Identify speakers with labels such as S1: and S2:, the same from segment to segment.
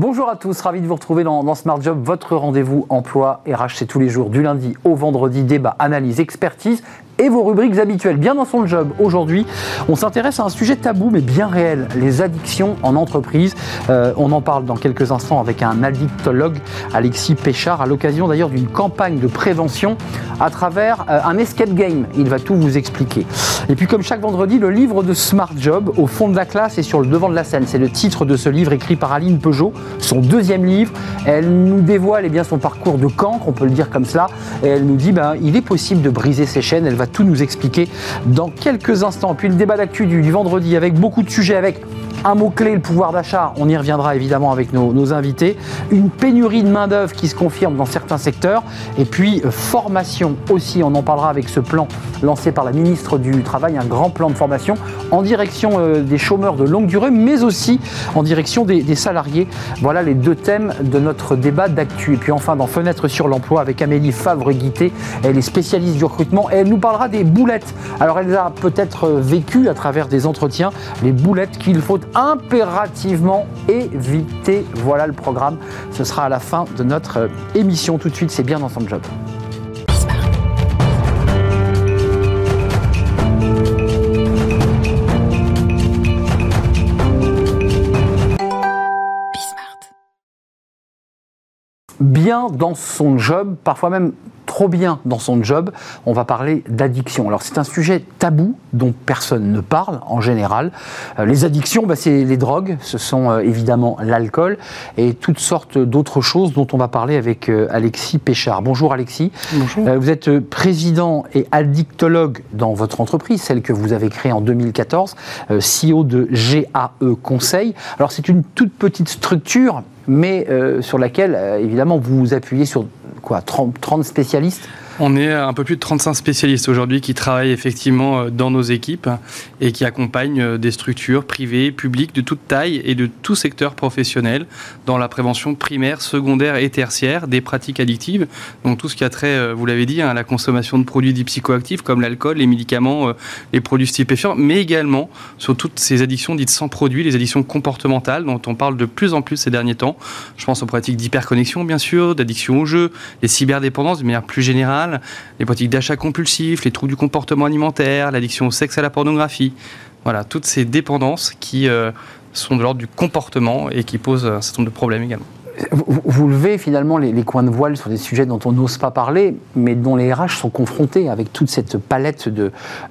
S1: Bonjour à tous, ravi de vous retrouver dans, dans Smart Job, votre rendez-vous emploi RH, c'est tous les jours du lundi au vendredi, débat, analyse, expertise et vos rubriques habituelles. Bien dans son job, aujourd'hui, on s'intéresse à un sujet tabou mais bien réel, les addictions en entreprise. Euh, on en parle dans quelques instants avec un addictologue, Alexis Péchard, à l'occasion d'ailleurs d'une campagne de prévention à travers euh, un escape game. Il va tout vous expliquer. Et puis comme chaque vendredi, le livre de Smart Job, au fond de la classe et sur le devant de la scène. C'est le titre de ce livre écrit par Aline Peugeot, son deuxième livre. Elle nous dévoile eh bien, son parcours de cancre, on peut le dire comme cela. Et elle nous dit, ben, il est possible de briser ses chaînes. Elle va tout nous expliquer dans quelques instants. Puis le débat d'actu du, du vendredi avec beaucoup de sujets, avec un mot-clé, le pouvoir d'achat, on y reviendra évidemment avec nos, invités. Une pénurie de main-d'œuvre qui se confirme dans certains secteurs. Et puis, euh, formation aussi, on en parlera avec ce plan lancé par la ministre du Travail, un grand plan de formation en direction euh, des chômeurs de longue durée, mais aussi en direction des, des salariés. Voilà les deux thèmes de notre débat d'actu. Et puis enfin, dans Fenêtre sur l'emploi avec Amélie Favre-Guité, elle est spécialiste du recrutement et elle nous parlera des boulettes. Alors, elle a peut-être euh, vécu à travers des entretiens les boulettes qu'il faut impérativement éviter. Voilà le programme. Ce sera à la fin de notre euh, émission. Tout de suite, c'est bien dans son job. Bien dans son job, parfois même trop bien dans son job, on va parler d'addiction. Alors c'est un sujet tabou dont personne ne parle en général. Euh, les addictions, bah, c'est les drogues, ce sont euh, évidemment l'alcool et toutes sortes d'autres choses dont on va parler avec euh, Alexis Péchard. Bonjour Alexis.
S2: Bonjour.
S1: Vous êtes président et addictologue dans votre entreprise, celle que vous avez créée en 2014, euh, CEO de GAE Conseil. Alors c'est une toute petite structure mais euh, sur laquelle, euh, évidemment, vous vous appuyez sur quoi 30, 30 spécialistes
S2: On est un peu plus de 35 spécialistes aujourd'hui qui travaillent effectivement euh, dans nos équipes et qui accompagnent euh, des structures privées, publiques de toute taille et de tout secteur professionnel dans la prévention primaire, secondaire et tertiaire des pratiques addictives. Donc tout ce qui a trait, euh, vous l'avez dit, hein, à la consommation de produits dits psychoactifs comme l'alcool, les médicaments, les produits stupéfiants, mais également sur toutes ces addictions dites sans produits, les addictions comportementales dont on parle de plus en plus ces derniers temps. Je pense aux pratiques d'hyperconnexion bien sûr, d'addiction au jeu, les cyberdépendances de manière plus générale, les pratiques d'achat compulsif, les troubles du comportement alimentaire, l'addiction au sexe et à la pornographie. Voilà, toutes ces dépendances qui euh, sont de l'ordre du comportement et qui posent un certain nombre de problèmes également.
S1: vous, vous levez finalement les, les coins de voile sur des sujets dont on n'ose pas parler, mais dont les RH sont confrontés avec toute cette palette euh,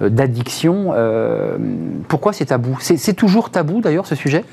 S1: d'addictions. Euh, pourquoi c'est tabou? C'est, c'est toujours tabou d'ailleurs ce sujet?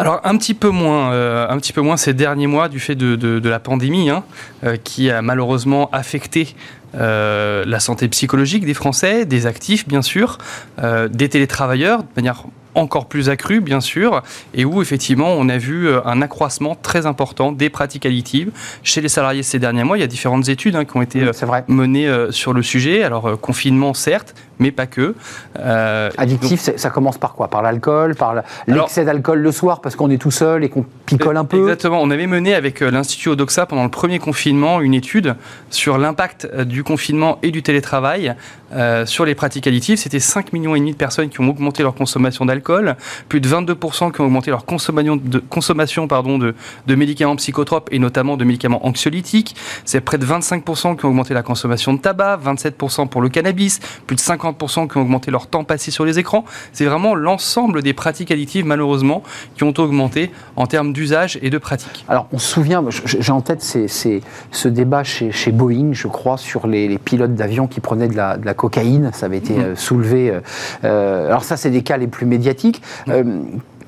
S2: Alors un petit peu moins, euh, un petit peu moins ces derniers mois du fait de, de- de la pandémie, hein, euh, qui a malheureusement affecté euh, la santé psychologique des Français, des actifs bien sûr, euh, des télétravailleurs de manière encore plus accrue bien sûr, et où effectivement on a vu euh, un accroissement très important des pratiques addictives chez les salariés ces derniers mois. Il y a différentes études hein, qui ont été menées euh, sur le sujet. Alors confinement certes, mais pas que. Euh,
S1: Addictif, ça commence par quoi? Par l'alcool, par l'excès d'alcool le soir parce qu'on est tout seul et qu'on picole un peu?
S2: Exactement. On avait mené avec euh, l'Institut Odoxa pendant le premier confinement une étude sur l'impact euh, du confinement et du télétravail euh, sur les pratiques additives. C'était 5 millions de personnes qui ont augmenté leur consommation d'alcool, plus de 22% qui ont augmenté leur consommation de, consommation, pardon, de, de médicaments psychotropes et notamment de médicaments anxiolytiques. C'est près de 25% qui ont augmenté la consommation de tabac, 27% pour le cannabis, plus de 50% qui ont augmenté leur temps passé sur les écrans. C'est vraiment l'ensemble des pratiques additives, malheureusement, qui ont augmenté en termes d'usage et de pratique.
S1: Alors, on se souvient, j'ai en tête ces- ces- ce débat chez, chez Boeing, je crois, sur les, les pilotes d'avion qui prenaient de la, de la cocaïne. Ça avait été
S2: Mhm.
S1: euh, soulevé. euh, euh, alors, ça, c'est des cas les plus médiatiques. Euh,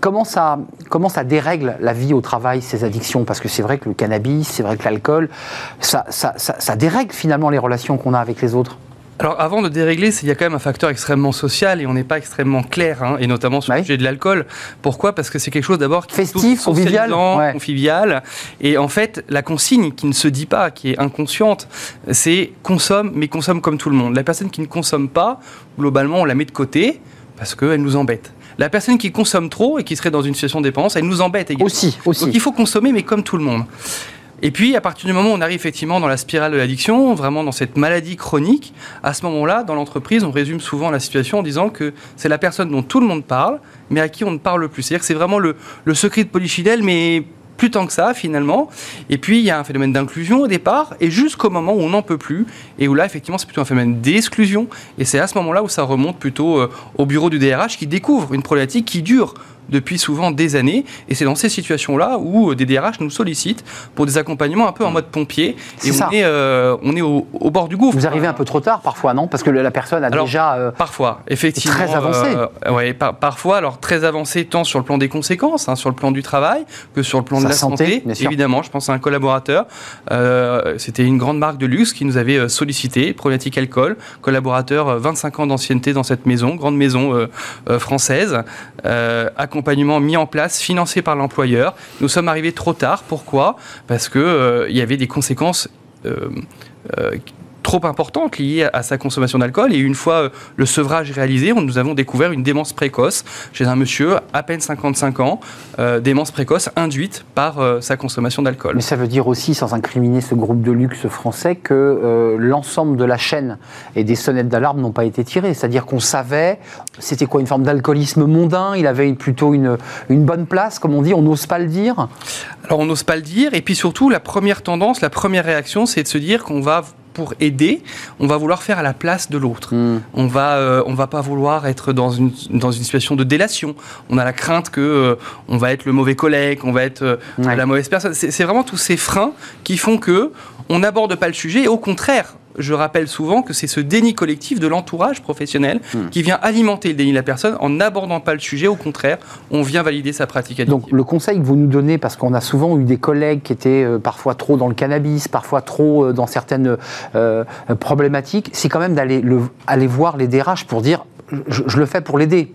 S1: Comment ça, comment ça dérègle la vie au travail, ces addictions? Parce que c'est vrai que le cannabis, c'est vrai que l'alcool, ça, ça, ça- ça dérègle finalement les relations qu'on a avec les autres.
S2: Alors avant de dérégler, il y a quand même un facteur extrêmement social et on n'est pas extrêmement clair, hein, et notamment sur
S1: Ouais.
S2: le sujet de l'alcool. Pourquoi? Parce que c'est quelque chose d'abord qui est
S1: Festif, convivial, ouais.
S2: convivial. Et en fait, la consigne qui ne se dit pas, qui est inconsciente, c'est consomme, mais consomme comme tout le monde. La personne qui ne consomme pas, globalement, on la met de côté parce qu'elle nous embête. La personne qui consomme trop et qui serait dans une situation de dépendance, elle nous embête également.
S1: Aussi, aussi.
S2: Donc il faut consommer, mais comme tout le monde. Et puis, à partir du moment où on arrive effectivement dans la spirale de l'addiction, vraiment dans cette maladie chronique, à ce moment-là, dans l'entreprise, on résume souvent la situation en disant que c'est la personne dont tout le monde parle, mais à qui on ne parle plus. C'est-à-dire que c'est vraiment le, secret de Polichinelle, mais plus tant que ça finalement. Et puis il y a un phénomène d'inclusion au départ, et jusqu'au moment où on n'en peut plus, et où là effectivement c'est plutôt un phénomène d'exclusion, et c'est à ce moment-là où ça remonte plutôt euh, au bureau du DRH qui découvre une problématique qui dure depuis souvent des années. Et c'est dans ces situations-là où euh, des DRH nous sollicitent pour des accompagnements un peu en mode pompier. Et on est, euh, on est au, bord du gouffre.
S1: Vous arrivez un peu trop tard parfois, non? Parce que la personne a déjà.
S2: Euh, parfois, effectivement.
S1: Très avancé.
S2: oui, parfois, alors très avancé tant sur le plan des conséquences, hein, sur le plan du travail, que sur le plan de la santé. évidemment, je pense à un collaborateur. C'était une grande marque de luxe qui nous avait sollicité, problématique alcool, collaborateur 25 ans d'ancienneté dans cette maison, grande maison française, accompagné mis en place, financé par l'employeur. Nous sommes arrivés trop tard. Pourquoi? Parce qu'il euh, il y avait des conséquences euh, euh, trop importante liée à sa consommation d'alcool. Et une fois euh, le sevrage réalisé, nous avons découvert une démence précoce chez un monsieur à peine 55 ans, euh, démence précoce induite par euh, sa consommation d'alcool.
S1: Mais ça veut dire aussi, sans incriminer ce groupe de luxe français, que l'ensemble de la chaîne et des sonnettes d'alarme n'ont pas été tirées. C'est-à-dire qu'on savait, c'était quoi, une forme d'alcoolisme mondain, il avait plutôt une, une bonne place, comme on dit, on n'ose pas le dire?
S2: Alors on n'ose pas le dire, et puis surtout, la première tendance, la première réaction, c'est de se dire qu'on va pour aider, on va vouloir faire à la place de l'autre. Hmm. On va, euh, on va pas vouloir être dans une, dans une situation de délation. On a la crainte que euh, on va être le mauvais collègue, on va être euh, la mauvaise personne. C'est vraiment tous ces freins qui font que on n'aborde pas le sujet. Et au contraire, je rappelle souvent que c'est ce déni collectif de l'entourage professionnel hmm. qui vient alimenter le déni de la personne en n'abordant pas le sujet. Au contraire, on vient valider sa pratique addictive.
S1: Donc le conseil que vous nous donnez, parce qu'on a souvent eu des collègues qui étaient euh, parfois trop dans le cannabis, parfois trop euh, dans certaines euh, problématiques, c'est quand même d'aller aller voir les DRH pour dire je le fais pour l'aider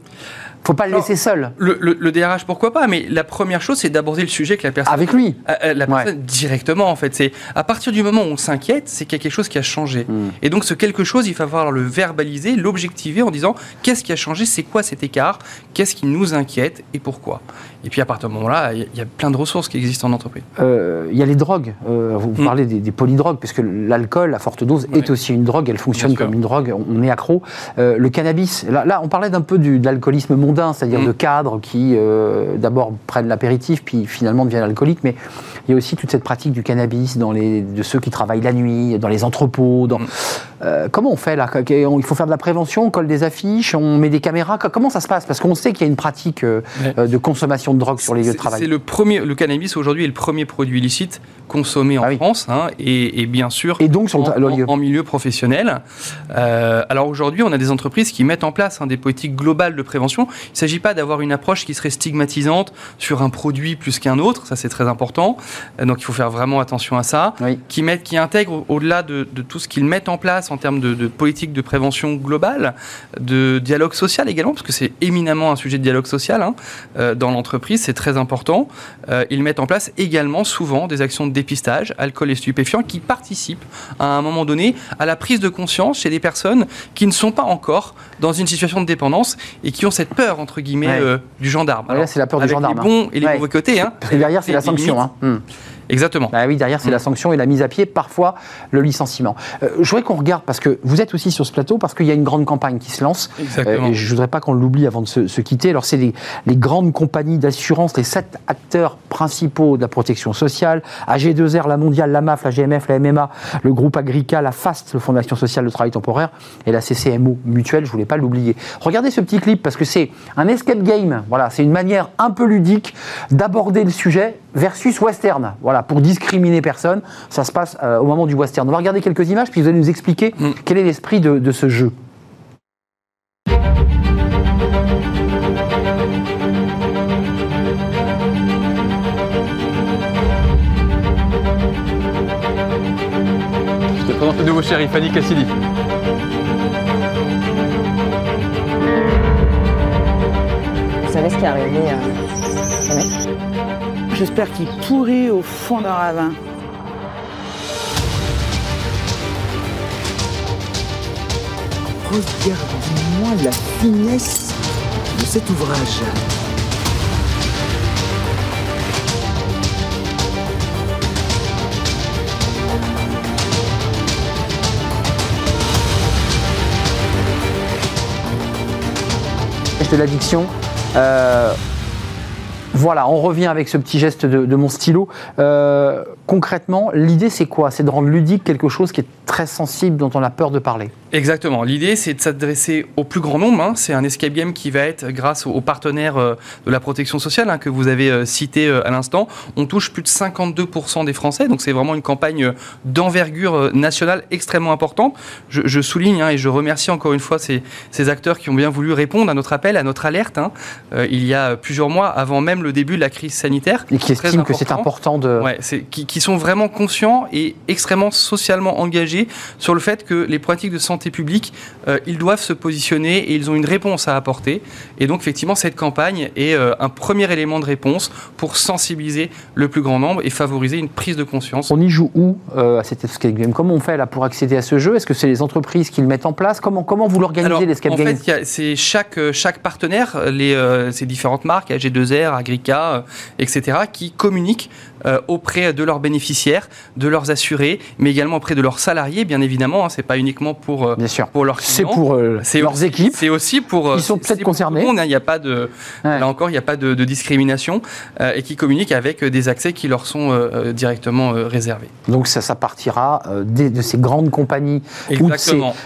S1: faut pas le laisser seul.
S2: Le, DRH, pourquoi pas Mais la première chose, c'est d'aborder le sujet que la personne.
S1: Avec lui.
S2: Euh, euh, la personne directement, en fait. C'est à partir du moment où on s'inquiète, c'est qu'il y a quelque chose qui a changé. Hmm. Et donc, ce quelque chose, il va falloir le verbaliser, l'objectiver en disant qu'est-ce qui a changé, c'est quoi cet écart, qu'est-ce qui nous inquiète et pourquoi. Et puis à partir de ce moment-là, il y, a plein de ressources qui existent en entreprise.
S1: Euh, il y a les drogues. vous hmm. parlez des, polydrogues, puisque l'alcool à forte dose est aussi une drogue. Elle fonctionne comme une drogue. On est accro. le cannabis. Là, là on parlait d'un peu du, de l'alcoolisme mondial c'est-à-dire mm. de cadres qui euh, d'abord prennent l'apéritif, puis finalement deviennent alcooliques, mais il y a aussi toute cette pratique du cannabis dans les, de ceux qui travaillent la nuit, dans les entrepôts. Dans, mm. Euh, comment on fait là Il faut faire de la prévention, on colle des affiches, on met des caméras. Comment ça se passe Parce qu'on sait qu'il y a une pratique euh, de consommation de drogue sur les lieux de travail.
S2: C'est le premier. Le cannabis aujourd'hui est le premier produit illicite consommé en ah France, hein, et, bien sûr
S1: et donc sur
S2: le, en, milieu professionnel. alors aujourd'hui, on a des entreprises qui mettent en place hein, des politiques globales de prévention. Il ne s'agit pas d'avoir une approche qui serait stigmatisante sur un produit plus qu'un autre, ça c'est très important. Euh, donc il faut faire vraiment attention à ça. Qui, met, qui intègre au-delà de, tout ce qu'ils mettent en place en termes de, politique de prévention globale, de dialogue social également, parce que c'est éminemment un sujet de dialogue social hein, euh, dans l'entreprise, c'est très important. Euh, ils mettent en place également souvent des actions de dépistage, alcool et stupéfiants, qui participent à un moment donné à la prise de conscience chez des personnes qui ne sont pas encore dans une situation de dépendance et qui ont cette peur entre guillemets, euh, du gendarme.
S1: là, c'est la peur du gendarme.
S2: Les bons et les mauvais côtés. Hein.
S1: Parce que derrière, c'est la sanction. Hein. Hmm.
S2: Exactement.
S1: Bah oui, derrière, c'est la mm. sanction et la mise à pied, parfois le licenciement. Euh, je voudrais qu'on regarde, parce que vous êtes aussi sur ce plateau, parce qu'il y a une grande campagne qui se lance.
S2: Exactement.
S1: Euh, et je ne voudrais pas qu'on l'oublie avant de se, quitter. Alors, c'est les, grandes compagnies d'assurance, les sept acteurs principaux de la protection sociale, AG2R, la Mondiale, la MAF, la GMF, la MMA, le groupe Agrica, la FAST, le Fonds d'action sociale de travail temporaire, et la CCMO mutuelle, je ne voulais pas l'oublier. Regardez ce petit clip, parce que c'est un escape game. Voilà, c'est une manière un peu ludique d'aborder le sujet versus western. Voilà, pour discriminer personne, ça se passe euh, au moment du western. On va regarder quelques images, puis vous allez nous expliquer mm. quel est l'esprit de, ce jeu.
S3: Je te présente le nouveau shérif, Fanny Cassidy.
S4: Vous savez ce qui est arrivé à
S5: J'espère qu'il pourrit au fond d'un ravin.
S6: Regarde-moi la finesse de cet ouvrage.
S1: de l'addiction. Euh, Voilà, on revient avec ce petit geste de, mon stylo. Euh, concrètement, l'idée c'est quoi? C'est de rendre ludique quelque chose qui est très sensible, dont on a peur de parler.
S2: Exactement. L'idée, c'est de s'adresser au plus grand nombre. hein. C'est un escape game qui va être, grâce aux, partenaires euh, de la protection sociale hein, que vous avez euh, cité à l'instant, on touche plus de 52% des Français. Donc c'est vraiment une campagne d'envergure nationale extrêmement importante. Je, souligne hein, et je remercie encore une fois ces, acteurs qui ont bien voulu répondre à notre appel, à notre alerte. il y a plusieurs mois, avant même le début de la crise sanitaire.
S1: Et qui estiment que c'est important de.
S2: Ouais, qui, qui sont vraiment conscients et extrêmement socialement engagés sur le fait que les pratiques de santé publique, euh, ils doivent se positionner et ils ont une réponse à apporter. Et donc effectivement, cette campagne est euh, un premier élément de réponse pour sensibiliser le plus grand nombre et favoriser une prise de conscience.
S1: On y joue où euh, à cet escape game Comment on fait là pour accéder à ce jeu? Est-ce que c'est les entreprises qui le mettent en place? Comment, comment vous l'organisez l'escape
S2: en
S1: game
S2: fait, y a- c'est chaque, chaque partenaire, les, ces différentes marques, AG2R, Agrica, euh, etc., qui communiquent auprès de leurs bénéficiaires, de leurs assurés, mais également auprès de leurs salariés, bien évidemment. Hein, c'est pas uniquement pour, euh,
S1: Bien sûr.
S2: pour leurs
S1: C'est
S2: clients.
S1: pour euh,
S2: C'est
S1: leurs équipes.
S2: C'est aussi pour. euh,
S1: Ils sont
S2: c'est-
S1: peut-être
S2: c'est
S1: concernés.
S2: hein, Il n'y a pas de.
S1: Ouais.
S2: Là encore, il n'y a pas de, de discrimination euh, et qui communiquent avec euh, des accès qui leur sont euh, euh, directement euh, réservés.
S1: Donc ça, ça partira euh, des- de ces grandes compagnies ou de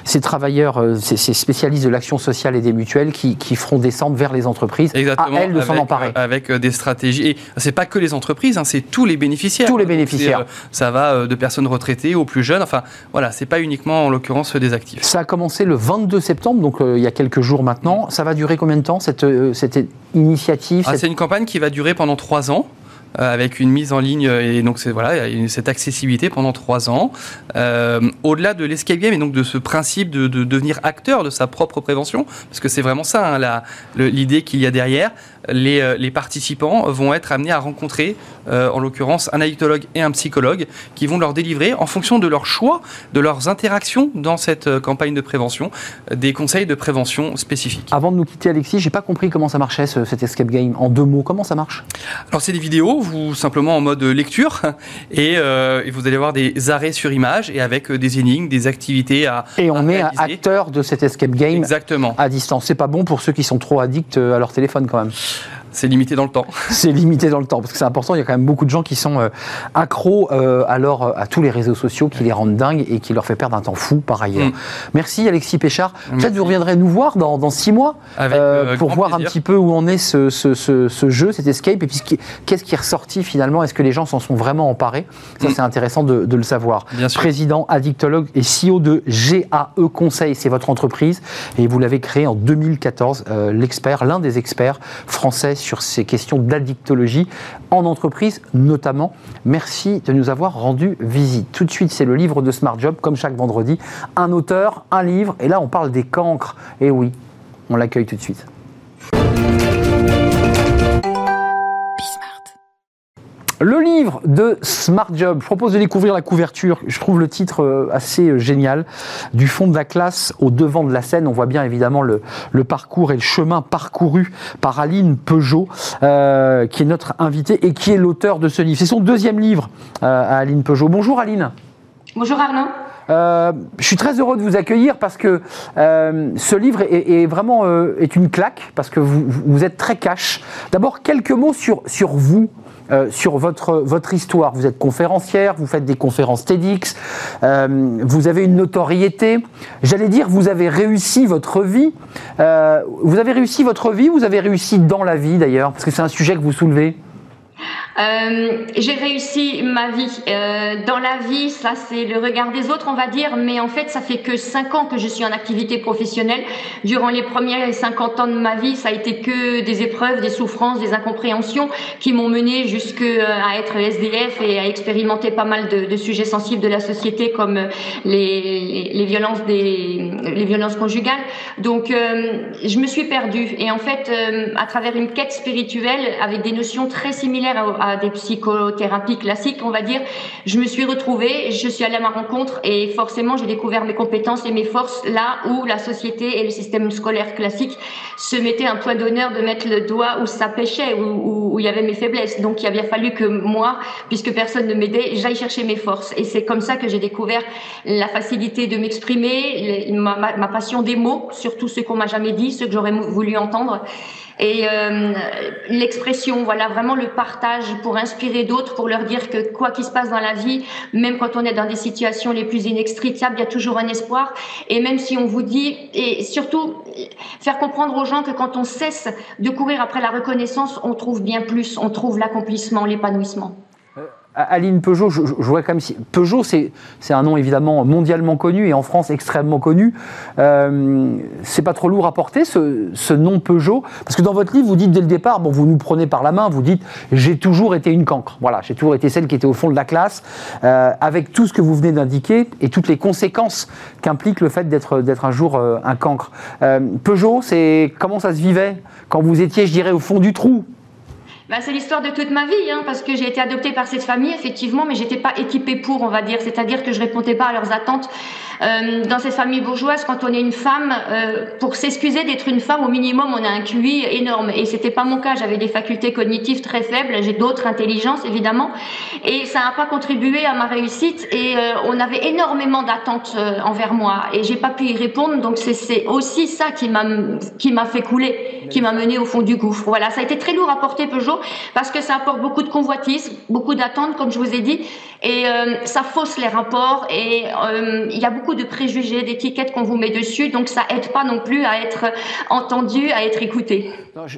S1: ces, travailleurs, euh, ces, ces spécialistes de l'action sociale et des mutuelles qui, qui feront descendre vers les entreprises
S2: Exactement.
S1: à elles de s'en emparer.
S2: euh, avec euh, des stratégies. Et c'est pas que les entreprises, hein, c'est tous les bénéficiaires.
S1: Tous les bénéficiaires.
S2: euh, ça va euh, de personnes retraitées aux plus jeunes. Enfin, voilà, c'est pas uniquement en l'occurrence des actifs.
S1: Ça a commencé le 22 septembre, donc euh, il y a quelques jours maintenant. Ça va durer combien de temps cette, euh, cette initiative
S2: Ah,
S1: cette-
S2: c'est une campagne qui va durer pendant trois ans. avec une mise en ligne et donc c'est voilà cette accessibilité pendant trois ans Euh, au-delà de l'escape game et donc de ce principe de, de devenir acteur de sa propre prévention parce que c'est vraiment ça hein, l'idée qu'il y a derrière les, euh, les participants vont être amenés à rencontrer euh, en l'occurrence un addictologue et un psychologue qui vont leur délivrer en fonction de leur choix de leurs interactions dans cette euh, campagne de prévention des conseils de prévention spécifiques
S1: Avant de nous quitter, Alexis, j'ai pas compris comment ça marchait ce- cet escape game. En deux mots, comment ça marche?
S2: Alors c'est des vidéos, vous simplement en mode lecture, et, euh, et vous allez voir des arrêts sur image et avec des énigmes, des activités à
S1: Et
S2: à
S1: on est un
S2: réaliser.
S1: acteur de cet escape game
S2: Exactement.
S1: à distance. C'est pas bon pour ceux qui sont trop addicts à leur téléphone quand même.
S2: C'est limité dans le temps.
S1: C'est limité dans le temps parce que c'est important. Il y a quand même beaucoup de gens qui sont euh, accros euh, à, leur- à tous les réseaux sociaux qui les rendent dingues et qui leur fait perdre un temps fou par ailleurs.
S2: Mm.
S1: Merci Alexis Péchard. Peut-être vous reviendrez nous voir dans, dans six mois
S2: Avec,
S1: euh,
S2: euh,
S1: pour voir un petit peu où en est ce, ce- ce- ce jeu, cet escape et puis qu'est-ce qui est ressorti finalement? Est-ce que les gens s'en sont vraiment emparés? Ça
S2: Mm.
S1: c'est intéressant de, de le savoir.
S2: Bien sûr.
S1: Président, addictologue et CEO de GAE Conseil, c'est votre entreprise et vous l'avez créé en 2014. euh, L'expert, l'un des experts français sur ces questions d'addictologie en entreprise notamment. Merci de nous avoir rendu visite. Tout de suite, c'est le livre de Smart Job, comme chaque vendredi. Un auteur, un livre, et là on parle des cancres. Et oui, on l'accueille tout de suite. Le livre de Smart Job. Je propose de découvrir la couverture. Je trouve le titre euh, assez euh, génial. Du fond de la classe au devant de la scène. On voit bien évidemment le, le parcours et le chemin parcouru par Aline Peugeot, euh, qui est notre invitée et qui est l'auteur de ce livre. C'est son deuxième livre euh, à Aline Peugeot. Bonjour Aline.
S7: Bonjour Arnaud.
S1: Euh, je suis très heureux de vous accueillir parce que euh, ce livre est, est vraiment euh, est une claque parce que vous, vous êtes très cash. D'abord quelques mots sur sur vous. Euh, sur votre, votre histoire. Vous êtes conférencière, vous faites des conférences TEDx, euh, vous avez une notoriété. J'allais dire, vous avez réussi votre vie. Euh, vous avez réussi votre vie, vous avez réussi dans la vie d'ailleurs, parce que c'est un sujet que vous soulevez.
S7: Euh, j'ai réussi ma vie. Euh, dans la vie, ça c'est le regard des autres, on va dire, mais en fait, ça fait que 5 ans que je suis en activité professionnelle. Durant les premiers 50 ans de ma vie, ça a été que des épreuves, des souffrances, des incompréhensions qui m'ont mené jusque euh, être SDF et à expérimenter pas mal de, sujets sensibles de la société comme les, violences des violences conjugales. Donc, je me suis perdue et en fait, à travers une quête spirituelle avec des notions très similaires à, des psychothérapies classiques, on va dire. Je me suis retrouvée, je suis allée à ma rencontre et forcément j'ai découvert mes compétences et mes forces là où la société et le système scolaire classique se mettaient un point d'honneur de mettre le doigt où ça pêchait, où, il y avait mes faiblesses. Donc il a bien fallu que moi, puisque personne ne m'aidait, j'aille chercher mes forces. Et c'est comme ça que j'ai découvert la facilité de m'exprimer, ma, ma, passion des mots, surtout ceux qu'on m'a jamais dit, ceux que j'aurais voulu entendre et euh, l'expression, voilà, vraiment le partage pour inspirer d'autres, pour leur dire que quoi qu'il se passe dans la vie, même quand on est dans des situations les plus inextricables, il y a toujours un espoir. Et même si on vous dit, et surtout faire comprendre aux gens que quand on cesse de courir après la reconnaissance, on trouve bien plus, on trouve l'accomplissement, l'épanouissement.
S1: Aline Peugeot, je, vois comme si. Peugeot, c'est un nom évidemment mondialement connu et en France extrêmement connu. Euh, c'est pas trop lourd à porter ce, nom Peugeot? Parce que dans votre livre, vous dites dès le départ, bon, vous nous prenez par la main, vous dites j'ai toujours été une cancre. Voilà, j'ai toujours été celle qui était au fond de la classe, euh, avec tout ce que vous venez d'indiquer et toutes les conséquences qu'implique le fait d'être un jour euh, un cancre. Peugeot, c'est comment ça se vivait? Quand vous étiez, je dirais, au fond du trou?
S7: Bah, c'est l'histoire de toute ma vie, hein, parce que j'ai été adoptée par cette famille, effectivement, mais j'étais pas équipée pour, on va dire. C'est-à-dire que je répondais pas à leurs attentes. Euh, dans cette famille bourgeoise, quand on est une femme, euh, pour s'excuser d'être une femme, au minimum, on a un QI énorme. Et c'était pas mon cas. J'avais des facultés cognitives très faibles. J'ai d'autres intelligences, évidemment. Et ça n'a pas contribué à ma réussite. Et euh, on avait énormément d'attentes envers moi. Et j'ai pas pu y répondre. Donc c'est aussi ça qui m'a qui m'a fait couler, qui m'a mené au fond du gouffre. Voilà, ça a été très lourd à porter Peugeot parce que ça apporte beaucoup de convoitises, beaucoup d'attentes, comme je vous ai dit, et ça fausse les rapports. Et il y a beaucoup de préjugés, d'étiquettes qu'on vous met dessus, donc ça aide pas non plus à être entendu, à être écouté.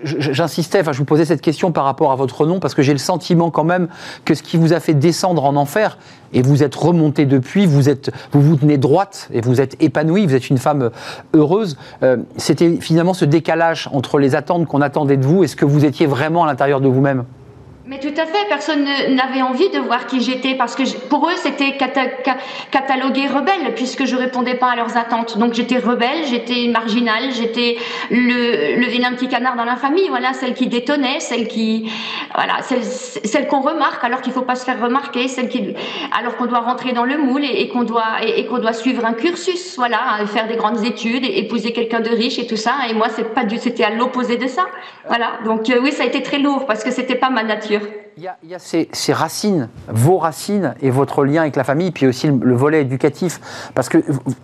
S1: J'insistais, enfin, je vous posais cette question par rapport à votre nom parce que j'ai le sentiment quand même que ce qui vous a fait descendre en enfer et vous êtes remonté depuis, vous êtes, vous vous tenez droite et vous êtes épanouie, vous êtes une femme heureuse. Euh, c'était finalement ce décalage entre les attentes qu'on attendait de vous et ce que vous étiez vraiment à l'intérieur de vous-même.
S7: Mais tout à fait, personne n'avait envie de voir qui j'étais parce que pour eux c'était catalogué rebelle puisque je répondais pas à leurs attentes. Donc j'étais rebelle, j'étais marginale, j'étais le, le vilain petit canard dans la famille, voilà, celle qui détonnait, celle qui, voilà, celle, qu'on remarque alors qu'il faut pas se faire remarquer, celle qui, alors qu'on doit rentrer dans le moule et, qu'on doit et, qu'on doit suivre un cursus, voilà, faire des grandes études, épouser quelqu'un de riche et tout ça. Et moi c'est pas du, c'était à l'opposé de ça, voilà. Donc euh, oui, ça a été très lourd parce que c'était pas ma nature.
S1: Il y a, ces, racines, vos racines et votre lien avec la famille, puis aussi le, volet éducatif. Parce qu'il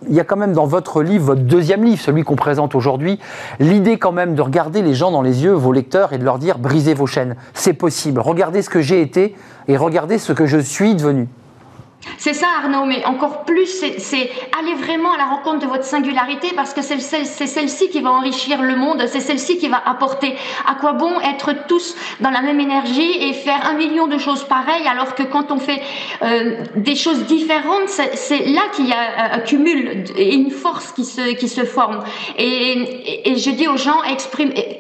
S1: y a quand même dans votre livre, votre deuxième livre, celui qu'on présente aujourd'hui, l'idée quand même de regarder les gens dans les yeux, vos lecteurs, et de leur dire brisez vos chaînes. C'est possible. Regardez ce que j'ai été et regardez ce que je suis devenu.
S7: C'est ça Arnaud, mais encore plus, c'est aller vraiment à la rencontre de votre singularité parce que c'est celle-ci qui va enrichir le monde, c'est celle-ci qui va apporter. À quoi bon être tous dans la même énergie et faire un million de choses pareilles alors que quand on fait euh, des choses différentes, c'est là qu'il y a un cumul et une force qui se, qui se forme. Et, je dis aux gens,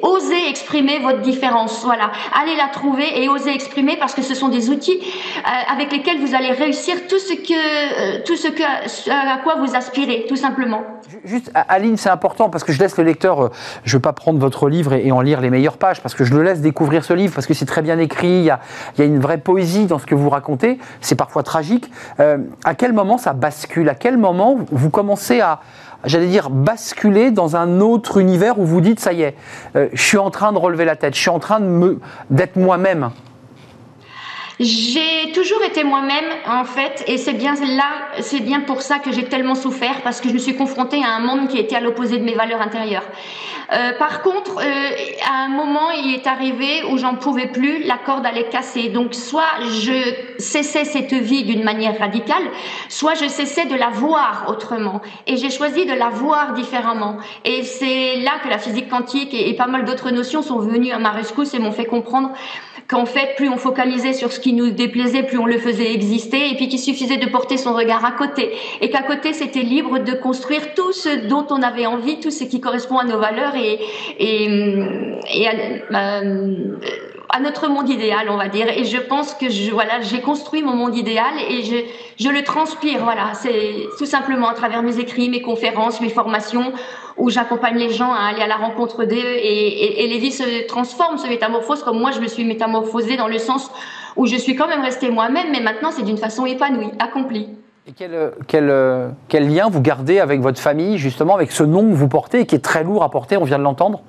S7: osez exprimer votre différence. Voilà, allez la trouver et osez exprimer parce que ce sont des outils euh, avec lesquels vous allez réussir tout ce que, euh, tout ce à quoi vous aspirez, tout simplement.
S1: Juste, Aline, c'est important parce que je laisse le lecteur, euh, je ne veux pas prendre votre livre et, en lire les meilleures pages parce que je le laisse découvrir ce livre parce que c'est très bien écrit, il y, a, il y, a, une vraie poésie dans ce que vous racontez, c'est parfois tragique. Euh, à quel moment ça bascule? À quel moment vous commencez à, j'allais dire, basculer dans un autre univers où vous dites, ça y est, je suis en train de relever la tête, je suis en train d'être moi-même?
S7: J'ai toujours été moi-même, en fait, et c'est bien là, c'est bien pour ça que j'ai tellement souffert, parce que je me suis confrontée à un monde qui était à l'opposé de mes valeurs intérieures. Euh, par contre, euh, à un moment, il est arrivé où j'en pouvais plus, la corde allait casser. Donc, soit je cessais cette vie d'une manière radicale, soit je cessais de la voir autrement. Et j'ai choisi de la voir différemment. Et c'est là que la physique quantique et, et pas mal d'autres notions sont venues à ma rescousse et m'ont fait comprendre qu'en fait, plus on focalisait sur ce qui nous déplaisait, plus on le faisait exister, et puis qu'il suffisait de porter son regard à côté, et qu'à côté, c'était libre de construire tout ce dont on avait envie, tout ce qui correspond à nos valeurs et, et, euh, à notre monde idéal, on va dire. Et je pense que je, voilà, j'ai construit mon monde idéal et je, je le transpire. Voilà, c'est tout simplement à travers mes écrits, mes conférences, mes formations, où j'accompagne les gens à aller à la rencontre d'eux et, les vies se transforment, se métamorphosent comme moi je me suis métamorphosée dans le sens où je suis quand même restée moi-même, mais maintenant c'est d'une façon épanouie, accomplie.
S1: Et quel, quel, quel lien vous gardez avec votre famille, justement, avec ce nom que vous portez qui est très lourd à porter, on vient de l'entendre?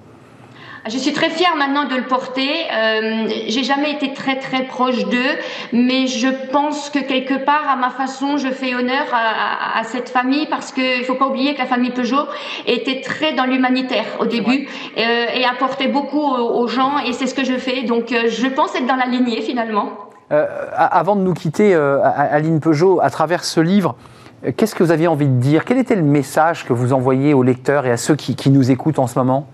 S7: Je suis très fière maintenant de le porter. Euh, j'ai jamais été très très proche d'eux, mais je pense que quelque part, à ma façon, je fais honneur à, à, cette famille parce qu'il faut pas oublier que la famille Peugeot était très dans l'humanitaire au début euh, et apportait beaucoup aux, gens, et c'est ce que je fais. Donc, euh, je pense être dans la lignée finalement.
S1: Euh, avant de nous quitter, Aline Peugeot, à travers ce livre, qu'est-ce que vous aviez envie de dire? Quel était le message que vous envoyez aux lecteurs et à ceux qui, qui nous écoutent en ce moment?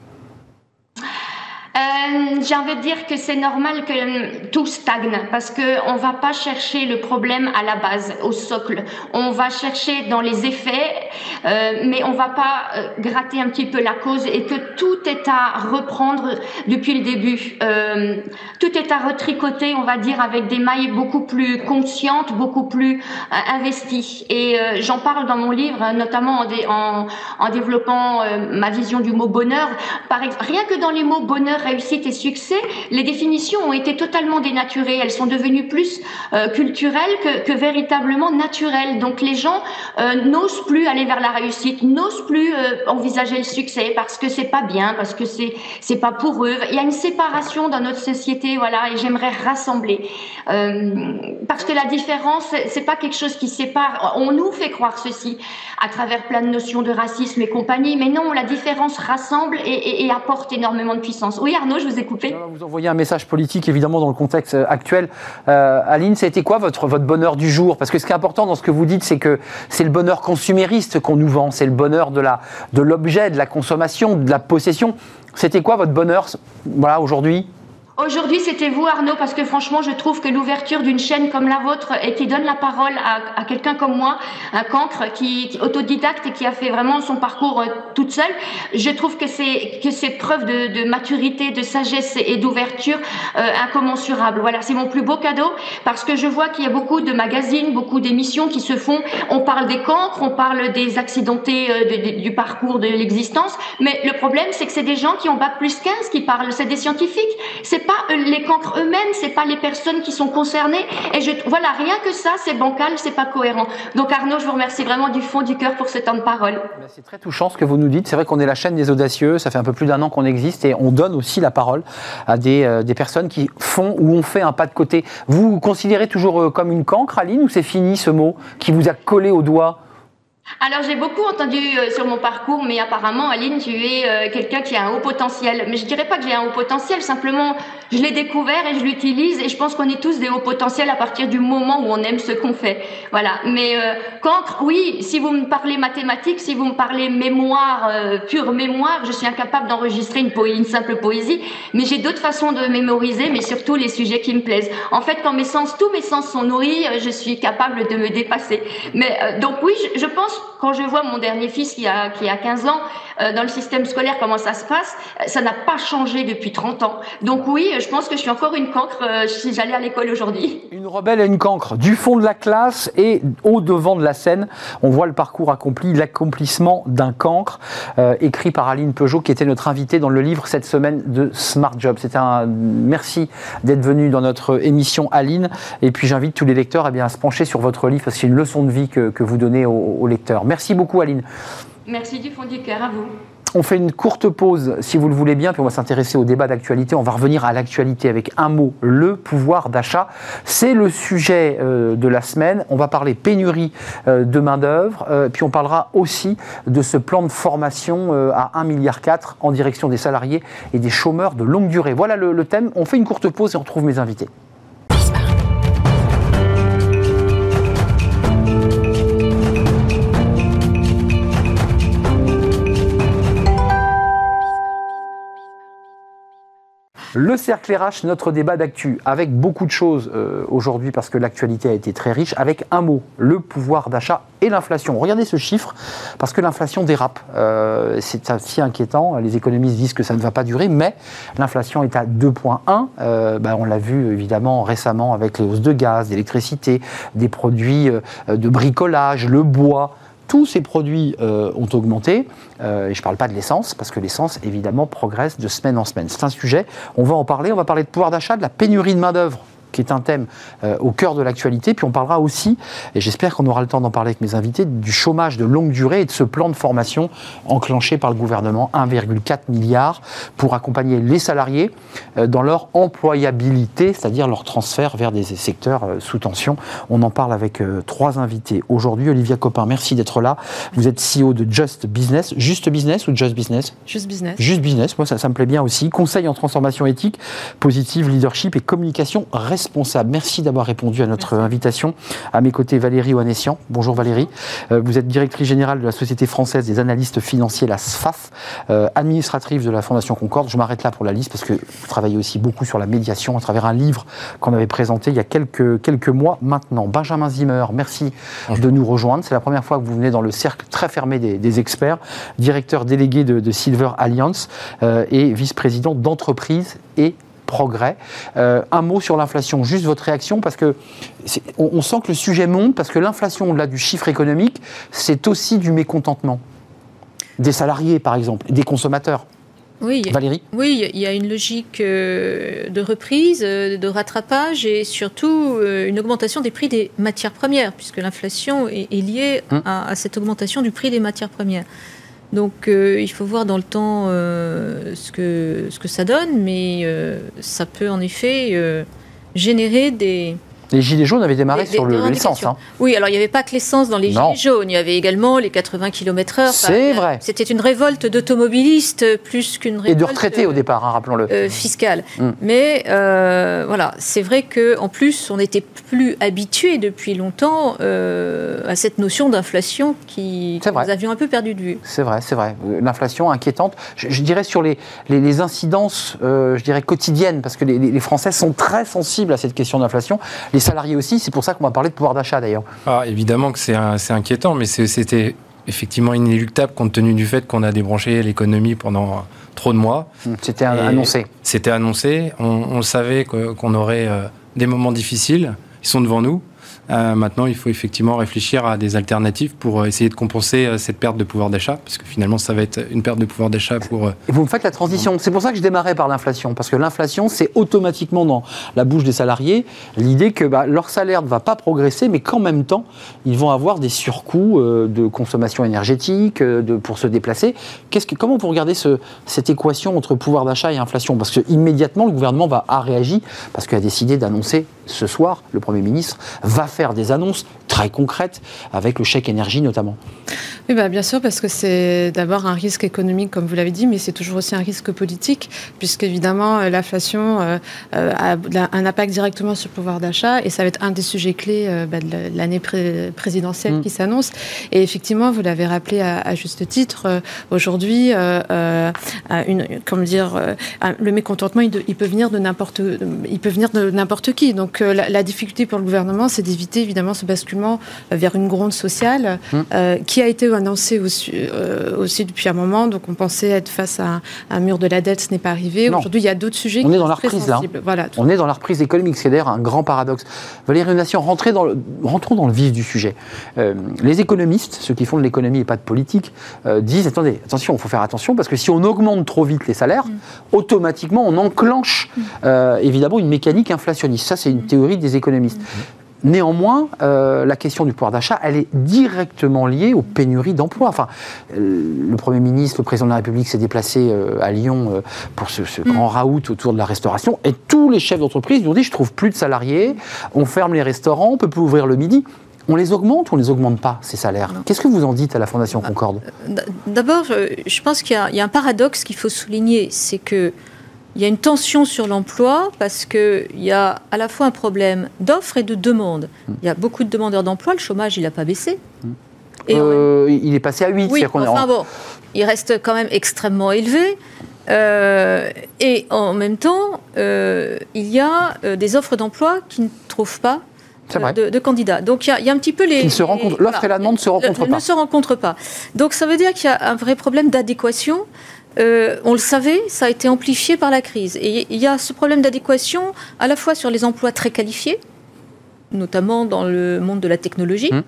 S7: Euh, j'ai envie de dire que c'est normal que tout stagne parce que on va pas chercher le problème à la base, au socle. On va chercher dans les effets, euh, mais on va pas euh, gratter un petit peu la cause et que tout est à reprendre depuis le début. Euh, tout est à retricoter, on va dire, avec des mailles beaucoup plus conscientes, beaucoup plus euh, investies. Et j'en parle dans mon livre, hein, notamment en, développant ma vision du mot bonheur. Rien que dans les mots bonheur réussite et succès, les définitions ont été totalement dénaturées. Elles sont devenues plus euh, culturelles que, véritablement naturelles. Donc les gens euh, n'osent plus aller vers la réussite, n'osent plus euh, envisager le succès parce que c'est pas bien, parce que c'est c'est pas pour eux. Il y a une séparation dans notre société, voilà, et j'aimerais rassembler parce que la différence, c'est pas quelque chose qui sépare. On nous fait croire ceci à travers plein de notions de racisme et compagnie, mais non, la différence rassemble et, et, et apporte énormément de puissance. Oui, Arnaud, je vous ai coupé.
S1: Vous envoyez un message politique, évidemment, dans le contexte euh, actuel. Euh, Aline, été quoi votre, votre bonheur du jour? Parce que ce qui est important dans ce que vous dites, c'est que c'est le bonheur consumériste qu'on nous vend, c'est le bonheur de l'objet, de, de la consommation, de la possession. C'était quoi votre bonheur voilà, aujourd'hui?
S7: Aujourd'hui, c'était vous, Arnaud, parce que franchement, je trouve que l'ouverture d'une chaîne comme la vôtre et qui donne la parole à, quelqu'un comme moi, un cancre qui, qui, autodidacte et qui a fait vraiment son parcours euh, toute seule, je trouve que c'est que c'est preuve de, de, maturité, de sagesse et d'ouverture euh, incommensurable. Voilà, c'est mon plus beau cadeau parce que je vois qu'il y a beaucoup de magazines, beaucoup d'émissions qui se font. On parle des cancres, on parle des accidentés euh, de, du parcours de l'existence, mais le problème, c'est que c'est des gens qui ont bac plus 15 qui parlent, c'est des scientifiques. Pas les cancres eux-mêmes, c'est pas les personnes qui sont concernées. Et voilà, rien que ça, c'est bancal, c'est pas cohérent. Donc Arnaud, je vous remercie vraiment du fond du cœur pour ce temps de parole.
S1: C'est très touchant ce que vous nous dites. C'est vrai qu'on est la chaîne des audacieux. Ça fait un peu plus d'un an qu'on existe et on donne aussi la parole à des, euh, des, personnes qui font ou ont fait un pas de côté. Vous, vous considérez toujours euh, comme une cancre, Aline, ou c'est fini ce mot qui vous a collé au doigt
S7: alors j'ai beaucoup entendu euh, sur mon parcours, mais apparemment Aline, tu es euh, quelqu'un qui a un haut potentiel. Mais je dirais pas que j'ai un haut potentiel, simplement je l'ai découvert et je l'utilise et je pense qu'on est tous des hauts potentiels à partir du moment où on aime ce qu'on fait. Voilà. Mais euh, oui, si vous me parlez mathématiques, si vous me parlez mémoire, euh, pure mémoire, je suis incapable d'enregistrer une, une simple poésie, mais j'ai d'autres façons de mémoriser, mais surtout les sujets qui me plaisent. En fait, quand mes sens, tous mes sens sont nourris, je suis capable de me dépasser. Mais donc oui, je, je pense quand je vois mon dernier fils qui a, qui a 15 ans, euh, dans le système scolaire, comment ça se passe, euh, ça n'a pas changé depuis 30 ans. Donc oui, je pense que je suis encore une cancre euh, si j'allais à l'école aujourd'hui.
S1: Une rebelle et une cancre, du fond de la classe et au devant de la scène. On voit le parcours accompli, l'accomplissement d'un cancre, écrit par Aline Peugeot, qui était notre invitée dans le livre cette semaine de Smart Job. C'était un merci d'être venu dans notre émission, Aline. Et puis j'invite tous les lecteurs eh bien, à se pencher sur votre livre, parce que c'est une leçon de vie que, que vous donnez aux, lecteurs. Beaucoup, Aline.
S7: Merci du fond du cœur à vous.
S1: On fait une courte pause, si vous le voulez bien, puis on va s'intéresser au débat d'actualité. On va revenir à l'actualité avec un mot, le pouvoir d'achat. C'est le sujet euh, de la semaine. On va parler pénurie euh, de main-d'œuvre, euh, puis on parlera aussi de ce plan de formation à 1,4 milliard en direction des salariés et des chômeurs de longue durée. Voilà le, le thème. On fait une courte pause et on retrouve mes invités. Le cercle RH, notre débat d'actu, avec beaucoup de choses euh, aujourd'hui parce que l'actualité a été très riche, avec un mot, le pouvoir d'achat et l'inflation. Regardez ce chiffre, parce que l'inflation dérape. Euh, c'est assez inquiétant. Les économistes disent que ça ne va pas durer, mais l'inflation est à 2,1. Euh, ben, on l'a vu évidemment récemment avec les hausses de gaz, d'électricité, des produits euh, de bricolage, le bois tous ces produits euh, ont augmenté. Euh, et je ne parle pas de l'essence, parce que l'essence, évidemment, progresse de semaine en semaine. C'est un sujet, on va en parler. On va parler de pouvoir d'achat, de la pénurie de main-d'œuvre qui est un thème euh, au cœur de l'actualité. Puis on parlera aussi, et j'espère qu'on aura le temps d'en parler avec mes invités, du chômage de longue durée et de ce plan de formation enclenché par le gouvernement, 1,4 milliard, pour accompagner les salariés euh, dans leur employabilité, c'est-à-dire leur transfert vers des secteurs euh, sous tension. On en parle avec trois invités. Aujourd'hui, Olivia Copin, merci d'être là. Vous êtes CEO de Just Business. Juste Business ou Just Business?
S8: Just Business.
S1: Juste Business, moi ça, ça me plaît bien aussi. Conseil en transformation éthique, positive, leadership et communication responsable responsable. Merci d'avoir répondu à notre invitation. À mes côtés, Valérie Oanessian. Bonjour Valérie. Euh, vous êtes directrice générale de la Société française des analystes financiers, la SFAF, euh, administratrice de la Fondation Concorde. Je m'arrête là pour la liste parce que vous travaillez aussi beaucoup sur la médiation à travers un livre qu'on avait présenté il y a quelques, quelques mois maintenant. Benjamin Zimmer, merci de nous rejoindre. C'est la première fois que vous venez dans le cercle très fermé des, experts, directeur délégué de, Silver Alliance euh, et vice-président d'entreprise et progrès. Euh, un mot sur l'inflation, juste votre réaction, parce que on, sent que le sujet monte, parce que l'inflation, au-delà du chiffre économique, c'est aussi du mécontentement. Des salariés, par exemple, des consommateurs.
S8: Oui,
S1: Valérie
S8: Oui, il y a une logique euh, de reprise, euh, de rattrapage et surtout une augmentation des prix des matières premières, puisque l'inflation est, liée hum. à, cette augmentation du prix des matières premières. Donc euh, il faut voir dans le temps euh, ce, que, ça donne, mais euh, ça peut en effet générer des,
S1: les gilets jaunes avaient démarré sur l'essence. Hein.
S8: Oui, alors il n'y avait pas que l'essence dans les gilets jaunes, il y avait également les 80 km/h.
S1: C'est vrai.
S8: C'était une révolte d'automobilistes plus qu'une révolte.
S1: Et de retraités au départ, hein, rappelons-le.
S8: Euh, fiscale. Mm. Mais euh, voilà, c'est vrai qu'en plus, on n'était plus habitué depuis longtemps euh, à cette notion d'inflation qui que nous avions un peu perdu de vue.
S1: C'est vrai, c'est vrai. L'inflation inquiétante. Je, dirais sur les, les, incidences, je dirais quotidiennes, parce que les, les Français sont très sensibles à cette question d'inflation les salariés aussi. C'est pour ça qu'on va parler de pouvoir d'achat d'ailleurs.
S9: Ah, évidemment que c'est inquiétant, mais c'était effectivement inéluctable compte tenu du fait qu'on a débranché l'économie pendant trop de mois.
S1: Hum, c'était annoncé.
S9: C'était annoncé. On, savait qu'on aurait euh, des moments difficiles. Ils sont devant nous. Euh, maintenant, il faut effectivement réfléchir à des alternatives pour euh, essayer de compenser euh, cette perte de pouvoir d'achat, parce que finalement, ça va être une perte de pouvoir d'achat pour.
S1: Et vous me faites la transition. C'est pour ça que je démarrais par l'inflation, parce que l'inflation, c'est automatiquement dans la bouche des salariés l'idée que bah, leur salaire ne va pas progresser, mais qu'en même temps, ils vont avoir des surcoûts de consommation énergétique, de, pour se déplacer. Qu'est-ce que, comment vous regardez ce, cette équation entre pouvoir d'achat et inflation? Parce que immédiatement, le gouvernement va a réagi, parce qu'il a décidé d'annoncer ce soir, le Premier ministre va faire des annonces très concrètes avec le chèque énergie notamment.
S10: Oui, bah, bien sûr, parce que c'est d'abord un risque économique, comme vous l'avez dit, mais c'est toujours aussi un risque politique, puisqu'évidemment, euh, l'inflation euh, euh, a un impact directement sur le pouvoir d'achat, et ça va être un des sujets clés bah, de l'année présidentielle mm. qui s'annonce. Et effectivement, vous l'avez rappelé à, juste titre, aujourd'hui, une, comme dire, le mécontentement, il, il, peut venir de n'importe, il peut venir de n'importe qui. Donc, la, la, difficulté pour le gouvernement, c'est d'éviter évidemment ce basculement vers une gronde sociale mm. qui a été annoncé aussi, euh, aussi, depuis un moment. Donc on pensait être face à un, mur de la dette, ce n'est pas arrivé. Aujourd'hui, il y a d'autres sujets
S1: on est dans la reprise là. Voilà, on est dans la reprise économique, c'est d'ailleurs un grand paradoxe. Valérie Nation, rentrez dans le, rentrons dans le vif du sujet. Euh, les économistes, ceux qui font de l'économie et pas de politique, euh, disent attendez, attention, il faut faire attention parce que si on augmente trop vite les salaires, mm. automatiquement on enclenche mm. évidemment une mécanique inflationniste. Ça, c'est une théorie des économistes. Néanmoins, euh, la question du pouvoir d'achat, elle est directement liée aux pénuries d'emplois. Enfin, euh, le Premier ministre, le Président de la République s'est déplacé euh, à Lyon pour ce, mm. grand raout autour de la restauration, et tous les chefs d'entreprise lui ont dit, je trouve plus de salariés, on ferme les restaurants, on peut plus ouvrir le midi. On les augmente ou on les augmente pas, ces salaires? Qu'est-ce que vous en dites à la Fondation Concorde?
S8: D'abord, je pense qu'il y, a un paradoxe qu'il faut souligner, c'est que il y a une tension sur l'emploi parce qu'il y a à la fois un problème d'offre et de demande. Hmm. Il y a beaucoup de demandeurs d'emploi, le chômage, il n'a pas baissé.
S1: Hmm. Et euh, Il est passé à 8.
S8: Oui, enfin bon, il reste quand même extrêmement élevé. Euh, et en même temps, euh, il y a des offres d'emploi qui ne trouvent pas de, de candidats. Donc il y, a- il y a un petit peu les.
S1: Ne l'offre et la demande ne se rencontrent
S8: ne
S1: pas.
S8: se rencontrent pas. Donc ça veut dire qu'il y a un vrai problème d'adéquation. Euh, on le savait, ça a été amplifié par la crise. Et il y a ce problème d'adéquation à la fois sur les emplois très qualifiés, notamment dans le monde de la technologie.
S1: Hum.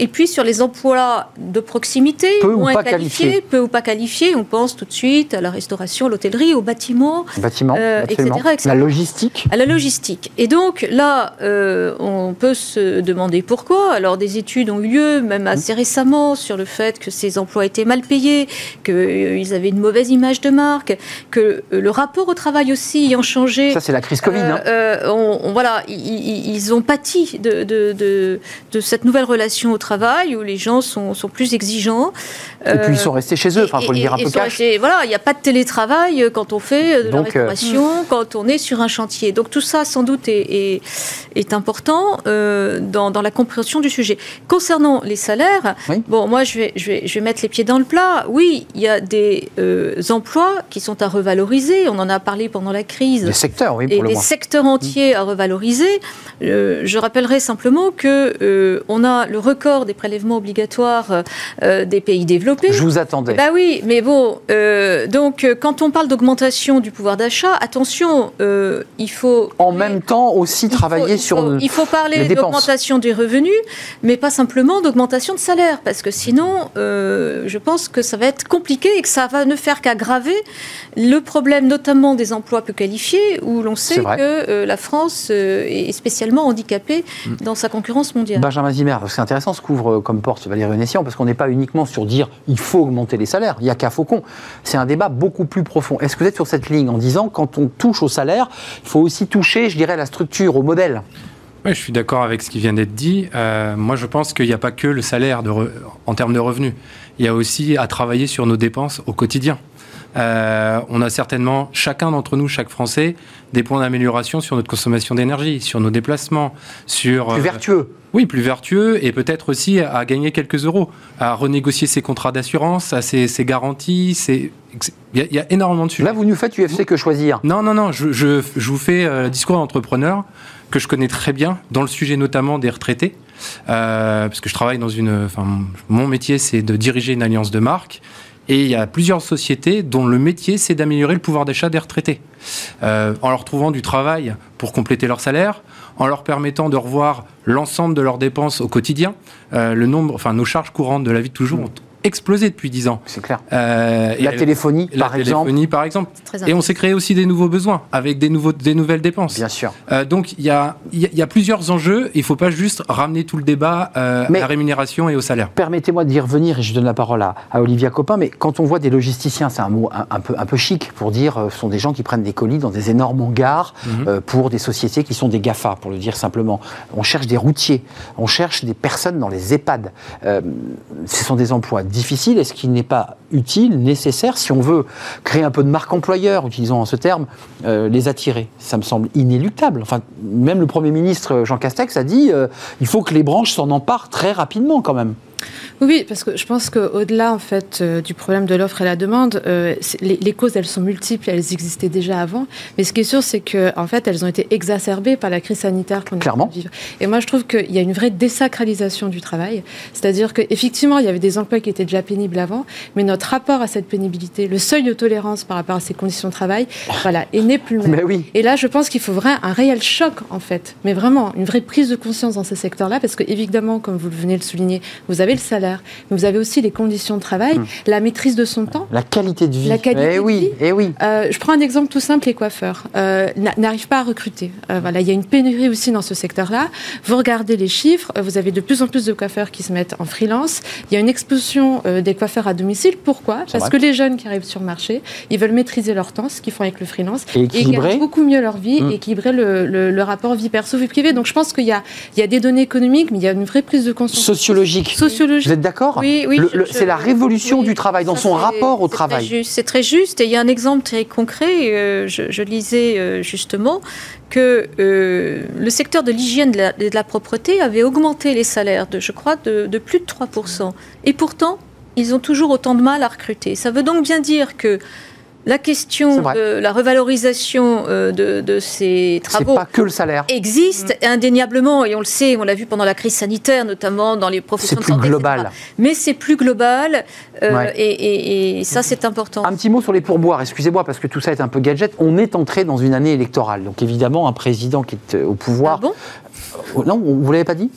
S8: Et puis sur les emplois de proximité,
S1: Peu ou pas
S8: qualifiés, peu ou pas qualifiés, on pense tout de suite à la restauration, l'hôtellerie, au bâtiment,
S1: Bâtiment,
S8: Euh, etc., etc.
S1: La logistique.
S8: à la logistique. Et donc là, euh, on peut se demander pourquoi. Alors des études ont eu lieu, même assez récemment, sur le fait que ces emplois étaient mal payés, qu'ils avaient une mauvaise image de marque, que euh, le rapport au travail aussi ayant changé.
S1: Ça, c'est la crise Covid. hein.
S8: Euh, euh, on- on- voilà, ils ont pâti de, de, de, de cette nouvelle relation au travail où les gens sont, sont plus exigeants.
S1: Et puis, ils
S8: Euh,
S1: sont restés chez eux. Enfin, faut le
S8: et-
S1: dire un
S8: et-
S1: peu
S8: et
S1: cash.
S8: restés- voilà, il n'y a pas de télétravail euh, quand on fait euh, de
S1: Donc,
S8: la
S1: euh,
S8: restauration, quand on est sur un chantier. Donc tout ça, sans doute, est, est- est important euh, dans, dans la compréhension du sujet. Concernant les salaires,
S1: Oui.
S8: bon, moi, je vais, je, vais, je vais mettre les pieds dans le plat. Oui, il y a des euh, emplois qui sont à revaloriser. On en a parlé pendant la crise
S1: Des secteurs, oui,
S8: et
S1: pour le
S8: des
S1: moins.
S8: secteurs entiers à revaloriser. Euh, je rappellerai simplement que euh, on a le record des prélèvements obligatoires euh, des pays développés.
S1: Je vous attendais.
S8: Bah oui, mais bon, euh, donc euh, quand on parle d'augmentation du pouvoir d'achat, attention, euh, il faut
S1: En même temps, aussi
S8: il faut-
S1: travailler
S8: il
S1: sur.
S8: faut, il faut parler d'augmentation des revenus, mais pas simplement d'augmentation de salaire, parce que sinon, euh, je pense que ça va être compliqué et que ça va ne faire qu'aggraver le problème, notamment des emplois peu qualifiés, où l'on sait que euh, la France euh, est spécialement handicapée
S1: Mm.
S8: dans sa concurrence mondiale.
S1: Benjamin Zimmer, c'est intéressant euh, comme porte Valérie Nessian, parce qu'on n'est pas uniquement sur dire il faut augmenter les salaires, il n'y a qu'à Faucon. C'est un débat beaucoup plus profond. Est-ce que vous êtes sur cette ligne en disant quand on touche au salaire, il faut aussi toucher, je dirais, la structure, au modèle?
S9: Oui, je suis d'accord avec ce qui vient d'être dit. Euh, moi, je pense qu'il n'y a pas que le salaire en termes de revenus. Il y a aussi à travailler sur nos dépenses au quotidien. Euh, on a certainement, chacun d'entre nous, chaque Français, des points d'amélioration sur notre consommation d'énergie, sur nos déplacements, sur...
S1: Plus
S9: euh,
S1: vertueux.
S9: oui, plus vertueux et peut-être aussi à gagner quelques euros, à renégocier ses contrats d'assurance, à ses, ses garanties. ses- Il y, a- il y a énormément de sujets.
S1: Là, vous nous faites UFC que choisir.
S9: Non, non, non, je, je- je vous fais euh, le discours d'entrepreneur que je connais très bien, dans le sujet notamment des retraités, euh, parce que je travaille dans une... Enfin, mon métier, c'est de diriger une alliance de marque, et il y a plusieurs sociétés dont le métier, c'est d'améliorer le pouvoir d'achat des retraités, Euh, en leur trouvant du travail pour compléter leur salaire, en leur permettant de revoir l'ensemble de leurs dépenses au quotidien. Euh, le nombre, enfin, nos charges courantes de la vie de toujours explosé depuis 10 ans.
S1: C'est clair.
S9: Euh,
S1: La
S9: et-
S1: téléphonie,
S9: la
S1: par exemple.
S9: téléphonie, par exemple. Et on s'est créé aussi des nouveaux besoins avec des, nouveaux, des nouvelles dépenses.
S1: Bien sûr.
S9: Euh, donc il y a, il y a- y a plusieurs enjeux. Il ne faut pas juste ramener tout le débat euh,
S1: Mais-
S9: à la rémunération et au salaire.
S1: Permettez-moi d'y revenir et je donne la parole à, à Olivia Copin, mais quand on voit des logisticiens, c'est un mot un, un peu, un peu chic pour dire ce sont des gens qui prennent des colis dans des énormes hangars
S9: Mhm.
S1: euh, pour des sociétés qui sont des GAFA, pour le dire simplement. On cherche des routiers, on cherche des personnes dans les EHPAD. Euh, ce sont des emplois difficiles. Est-ce qu'il n'est pas utile, nécessaire, si on veut créer un peu de marque employeur, utilisons ce terme, euh, les attirer Ça me semble inéluctable. Enfin, même le Premier ministre Jean Castex a dit euh, il faut que les branches s'en emparent très rapidement quand même.
S10: Oui, parce que je pense qu'au-delà en fait euh, du problème de l'offre et la demande, euh, les, les causes elles sont multiples, elles existaient déjà avant. Mais ce qui est sûr, c'est que en fait, elles ont été exacerbées par la crise sanitaire qu'on est en train
S1: Clairement.
S10: de vivre. Et moi, je trouve qu'il y a une vraie désacralisation du travail. C'est-à-dire qu'effectivement, il y avait des emplois qui étaient déjà pénibles avant, mais notre rapport à cette pénibilité, le seuil de tolérance par rapport à ces conditions de travail, voilà, et n'est plus le même.
S1: Oui.
S10: Et là, je pense qu'il faut vraiment un réel choc, en fait, mais vraiment une vraie prise de conscience dans ces secteurs-là, parce que évidemment, comme vous venez de le souligner, vous avez le salaire, mais vous avez aussi les conditions de travail,
S1: Hum.
S10: la maîtrise de son temps.
S1: La qualité de vie.
S10: La qualité
S1: eh
S10: de vie.
S1: eh oui.
S10: Euh, je prends un exemple tout simple, les coiffeurs euh, n'a- n'arrivent pas à recruter. Euh, voilà, il y a une pénurie aussi dans ce secteur-là. Vous regardez les chiffres, euh, vous avez de plus en plus de coiffeurs qui se mettent en freelance. Il y a une explosion des coiffeurs à domicile. Pourquoi? Parce
S1: vrai.
S10: que les jeunes qui arrivent sur le marché, ils veulent maîtriser leur temps, ce qu'ils font avec le freelance,
S1: Et équilibrer.
S10: beaucoup mieux leur vie,
S1: Mm.
S10: et équilibrer le, le- le rapport vie perso vie privée. Donc je pense qu'il y y a des données économiques, mais il y a une vraie prise de conscience
S1: Sociologique. Vous êtes d'accord
S8: Oui, oui.
S1: C'est la révolution
S8: oui,
S1: du travail, dans son rapport au travail.
S8: C'est très juste. Et il y a un exemple très concret. euh, je, je lisais euh, justement que euh, le secteur de l'hygiène de la, de la propreté avait augmenté les salaires, de, je crois, de, de plus de 3%. Et pourtant, ils ont toujours autant de mal à recruter. Ça veut donc bien dire que la question de la revalorisation euh, de, de ces travaux.
S1: pas que le salaire.
S8: Existe indéniablement, et on le sait, on l'a vu pendant la crise sanitaire, notamment dans les professions de
S1: santé. C'est plus global.
S8: Mais c'est plus global, euh, et, ça, c'est important.
S1: Un petit mot sur les pourboires, excusez-moi, parce que tout ça est un peu gadget. On est entré dans une année électorale. Donc évidemment, un président qui est au pouvoir.
S8: Ah bon
S1: non, vous ne l'avez pas dit?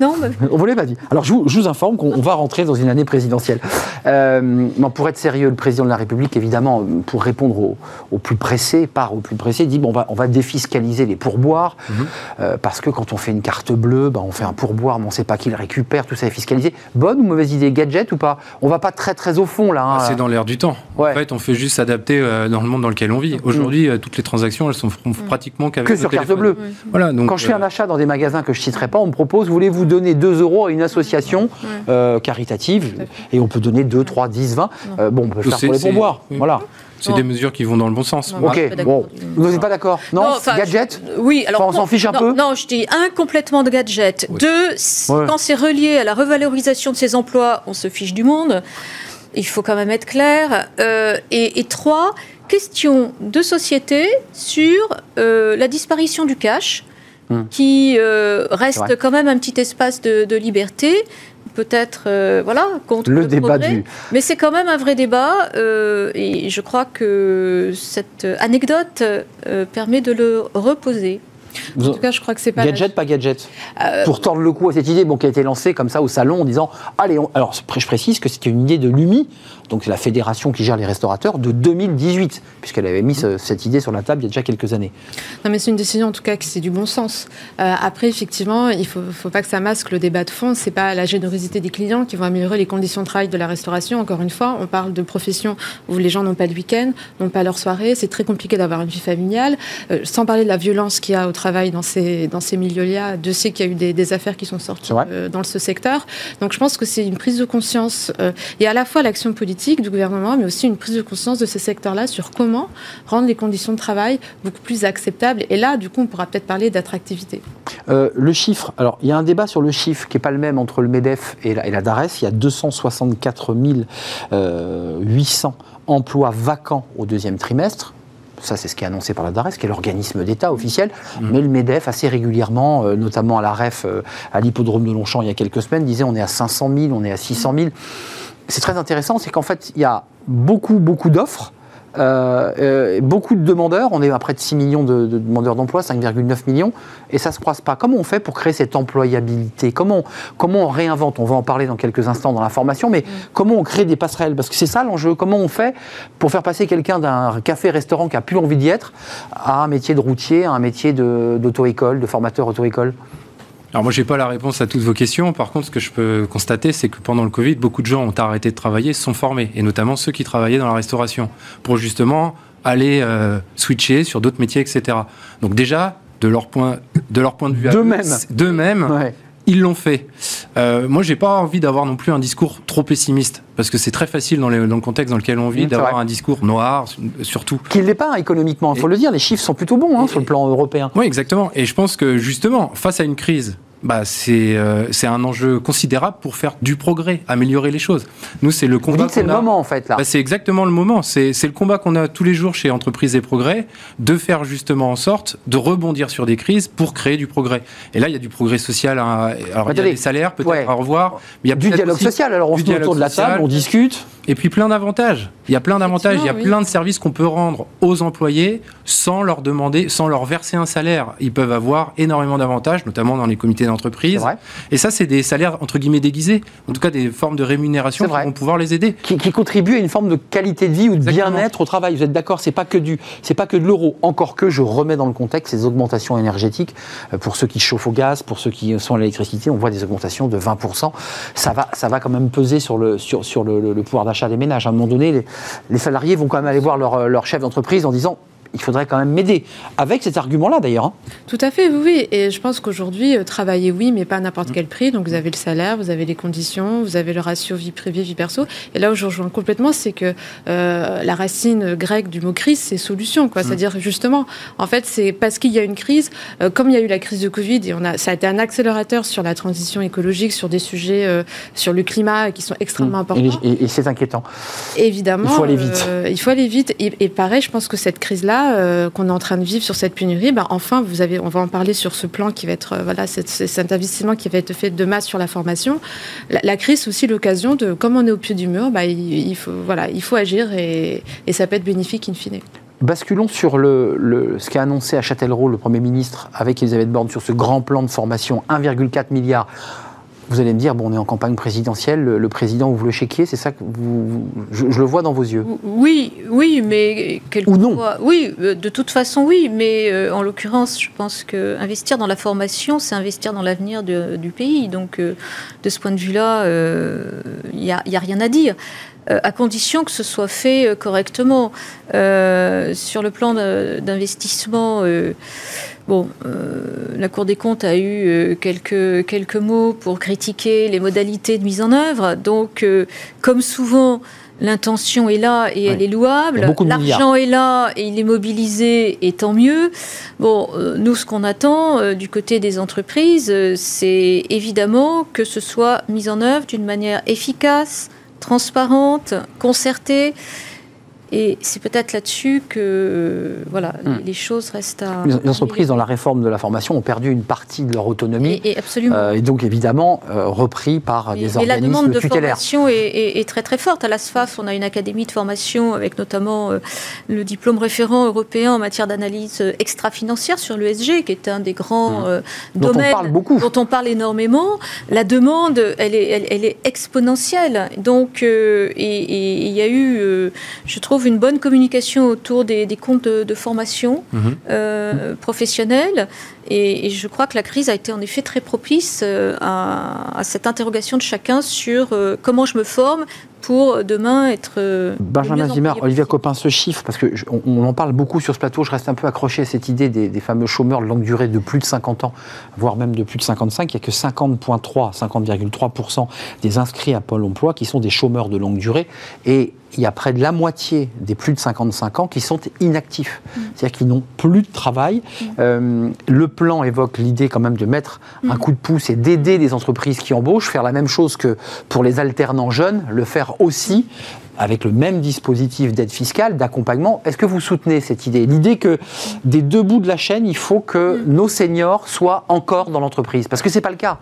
S8: Non,
S1: on vous l'avez pas dit. Alors je vous, informe qu'on va rentrer dans une année présidentielle. Euh, pour être sérieux, le président de la République, évidemment, pour répondre au, plus pressé, part au plus pressé, dit bon, on va, on va défiscaliser les pourboires mhm. euh, parce que quand on fait une carte bleue, ben, on fait un pourboire, mais on ne sait pas qui le récupère, tout ça est fiscalisé. Bonne ou mauvaise idée, gadget ou pas? On va pas très très au fond là.
S9: Hein. Ah, c'est dans l'air du temps. En fait, on fait juste s'adapter euh, dans le monde dans lequel on vit. Aujourd'hui, mm. toutes les transactions, elles sont pratiquement qu'avec
S1: que sur carte bleue.
S9: Voilà. Donc,
S1: quand je fais un achat dans des magasins que je citerai pas, on me propose voulez-vous donner 2 euros à une association caritative et on peut donner 2, 3, 10, 20. bon, on peut le faire pour les pourboires. Voilà.
S9: C'est des mesures qui vont dans le bon sens.
S1: ok, bon. Vous n'êtes pas d'accord? Non, Gadget?
S8: Oui, alors.
S1: on s'en fiche un peu
S8: Non, je dis un, complètement de gadget. Deux, quand c'est relié à la revalorisation de ces emplois, on se fiche du monde. Il faut quand même être clair. Euh, et, trois, question de société sur euh, la disparition du cash. Hmm. qui euh, reste quand même un petit espace de, liberté, peut-être euh, voilà contre
S1: le, débat du.
S8: Mais c'est quand même un vrai débat euh, et je crois que cette anecdote permet de le reposer.
S1: En tout cas, je crois que c'est pas. Gadget, pas gadget. Pour tordre le coup à cette idée bon, qui a été lancée comme ça au salon en disant Allez, alors je précise que c'était une idée de l'UMI, donc c'est la fédération qui gère les restaurateurs, de 2018, puisqu'elle avait mis cette idée sur la table il y a déjà quelques années.
S10: Non, mais c'est une décision en tout cas qui c'est du bon sens. Euh, après, effectivement, il ne faut, faut, pas que ça masque le débat de fond. C'est pas la générosité des clients qui vont améliorer les conditions de travail de la restauration. Encore une fois, on parle de professions où les gens n'ont pas de week-end, n'ont pas leur soirée. C'est très compliqué d'avoir une vie familiale. Euh, sans parler de la violence qu'il y a au travail dans ces, dans ces milieux-là. De sais qu'il y a eu des, des, affaires qui sont sorties euh, dans ce secteur. Donc je pense que c'est une prise de conscience et à la fois l'action politique du gouvernement, mais aussi une prise de conscience de ces secteurs-là sur comment rendre les conditions de travail beaucoup plus acceptables. Et là, du coup, on pourra peut-être parler d'attractivité.
S1: Euh, le chiffre, alors il y a un débat sur le chiffre qui n'est pas le même entre le MEDEF et la, et la DARES. Il y a 264 800 euh, emplois vacants au deuxième trimestre ça c'est ce qui est annoncé par la DARES, qui est l'organisme d'État officiel, mmh. mais le MEDEF assez régulièrement, euh, notamment à la REF, à l'hippodrome de Longchamp il y a quelques semaines, disait on est à 500 000, on est à 600 000 c'est très intéressant, c'est qu'en fait, il y a beaucoup, beaucoup d'offres. Euh, euh, beaucoup de demandeurs, on est à près de 6 millions de, demandeurs d'emploi, 5,9 millions, et ça ne se croise pas. Comment on fait pour créer cette employabilité? Comment, comment on réinvente? On va en parler dans quelques instants dans la formation, mais mm. comment on crée des passerelles? Parce que c'est ça l'enjeu. Comment on fait pour faire passer quelqu'un d'un café-restaurant qui a plus envie d'y être à un métier de routier, à un métier d'auto-école, de formateur auto-école?
S9: Alors moi, j'ai pas la réponse à toutes vos questions. Par contre, ce que je peux constater, c'est que pendant le Covid, beaucoup de gens ont arrêté de travailler, se sont formés, et notamment ceux qui travaillaient dans la restauration, pour justement aller euh, switcher sur d'autres métiers, etc. Donc déjà, de leur point de, leur point de vue,
S1: d'eux-mêmes,
S9: ils l'ont fait. Euh, moi, j'ai pas envie d'avoir non plus un discours trop pessimiste, parce que c'est très facile dans, le contexte dans lequel on vit d'avoir un discours noir, surtout.
S1: Qu'il n'est pas économiquement, il faut le dire. Les chiffres sont plutôt bons hein, sur le plan européen.
S9: Oui, exactement. Et je pense que justement, face à une crise bah, euh, c'est un enjeu considérable pour faire du progrès, améliorer les choses. Nous, c'est le combat.
S1: c'est le moment, en fait, là.
S9: Bah, c'est exactement le moment. C'est le combat qu'on a tous les jours chez Entreprises et Progrès, de faire justement en sorte de rebondir sur des crises pour créer du progrès. Et là, il y a du progrès social. Alors, il y a des salaires, peut-être à revoir.
S1: Mais il y a du dialogue social. Alors, on se autour de la table, on discute.
S9: Et puis plein d'avantages. Il y a plein d'avantages, il y a plein de services qu'on peut rendre aux employés sans leur demander, sans leur verser un salaire. Ils peuvent avoir énormément d'avantages, notamment dans les comités d'entreprise. Et ça, c'est des salaires entre guillemets déguisés, en tout cas des formes de rémunération qui vont pouvoir les aider.
S1: Qui, contribuent à une forme de qualité de vie ou de bien-être au travail. Vous êtes d'accord C'est pas que du, c'est pas que de l'euro. Encore que je remets dans le contexte ces augmentations énergétiques euh, pour ceux qui chauffent au gaz, pour ceux qui sont à l'électricité. On voit des augmentations de 20 Ça va, ça va quand même peser sur le sur, sur le, le pouvoir d'achat des ménages. À un moment donné, les, salariés vont quand même aller voir leur, leur chef d'entreprise en disant il faudrait quand même m'aider. Avec cet argument-là, d'ailleurs. hein.
S10: Tout à fait, oui, oui. Et je pense qu'aujourd'hui, euh, travailler, oui, mais pas à n'importe quel prix. Donc, vous avez le salaire, vous avez les conditions, vous avez le ratio vie privée, vie perso. Et là où je rejoins complètement, c'est que euh, la racine grecque du mot crise, c'est solution, quoi. C'est-à-dire, justement, en fait, c'est parce qu'il y a une crise, euh, comme il y a eu la crise de Covid, et on a, ça a été un accélérateur sur la transition écologique, sur des sujets, sur le climat, qui sont extrêmement importants.
S1: Et, et- et c'est inquiétant.
S10: Évidemment.
S1: Il faut aller vite.
S10: il faut aller vite. Et, et pareil, je pense que cette crise-là, euh, qu'on est en train de vivre sur cette pénurie, ben, enfin, vous avez, on va en parler sur ce plan qui va être, euh, voilà, cet, investissement qui va être fait de masse sur la formation. La, crise, c'est aussi l'occasion de, comme on est au pied du mur, ben, il, faut, voilà, il faut agir et, et ça peut être bénéfique in fine.
S1: Basculons sur le, le- ce qu'a annoncé à Châtellerault le Premier ministre avec Elisabeth Borne sur ce grand plan de formation, 1,4 milliard. Vous allez me dire, bon, on est en campagne présidentielle, le, le président ouvre le chéquier, c'est ça que vous, vous- je, je le vois dans vos yeux.
S8: Oui, oui, mais
S1: Ou non.
S8: Oui, euh, de toute façon, oui, mais euh, en l'occurrence, je pense que investir dans la formation, c'est investir dans l'avenir du pays. Donc, euh, de ce point de vue-là, euh, il n'y a, a rien à dire. À condition que ce soit fait correctement. Sur le plan d'investissement, bon, euh, la Cour des comptes a eu euh, quelques, quelques mots pour critiquer les modalités de mise en œuvre. Donc, euh, comme souvent, l'intention est là et elle est louable. L'argent est là et il est mobilisé et tant mieux. Bon, nous, ce qu'on attend du côté des entreprises, c'est évidemment que ce soit mis en œuvre d'une manière efficace, transparente, concertée. Et c'est peut-être là-dessus que euh, voilà,
S1: Hmm.
S8: les, choses restent à.
S1: Les entreprises, dans la réforme de la formation, ont perdu une partie de leur autonomie.
S8: Et, et absolument.
S1: euh, et donc, évidemment, euh, repris par
S8: Mais-
S1: des
S8: mais la
S1: organismes
S8: demande de
S1: tutélaires.
S8: formation est, est- est très très forte. À la SFAF, on a une académie de formation avec notamment euh, le diplôme référent européen en matière d'analyse extra-financière sur l'ESG, qui est un des grands euh,
S1: Mmh. Dont on
S8: domaines
S1: parle beaucoup.
S8: dont on parle énormément. La demande, elle est, elle, elle est exponentielle. Donc, et et il y a eu, je trouve, une bonne communication autour des, des comptes de, de formation
S9: Mhm.
S8: euh, professionnelle. Et, et je crois que la crise a été en effet très propice euh, à, à cette interrogation de chacun sur euh, comment je me forme pour demain être. euh,
S1: Benjamin Zimmer,
S8: possible.
S1: Copin, ce chiffre, parce qu'on on, en parle beaucoup sur ce plateau, je reste un peu accroché à cette idée des, des fameux chômeurs de longue durée de plus de 50 ans, voire même de plus de 55. Il n'y a que 50,3, 50,3% des inscrits à Pôle emploi qui sont des chômeurs de longue durée. Et il y a près de la moitié des plus de 55 ans qui sont inactifs, c'est-à-dire qu'ils n'ont plus de travail. Euh, le plan évoque l'idée quand même de mettre un coup de pouce et d'aider les entreprises qui embauchent, faire la même chose que pour les alternants jeunes, le faire aussi avec le même dispositif d'aide fiscale, d'accompagnement. Est-ce que vous soutenez cette idée? L'idée que des deux bouts de la chaîne, il faut que nos seniors soient encore dans l'entreprise, parce que c'est pas le cas.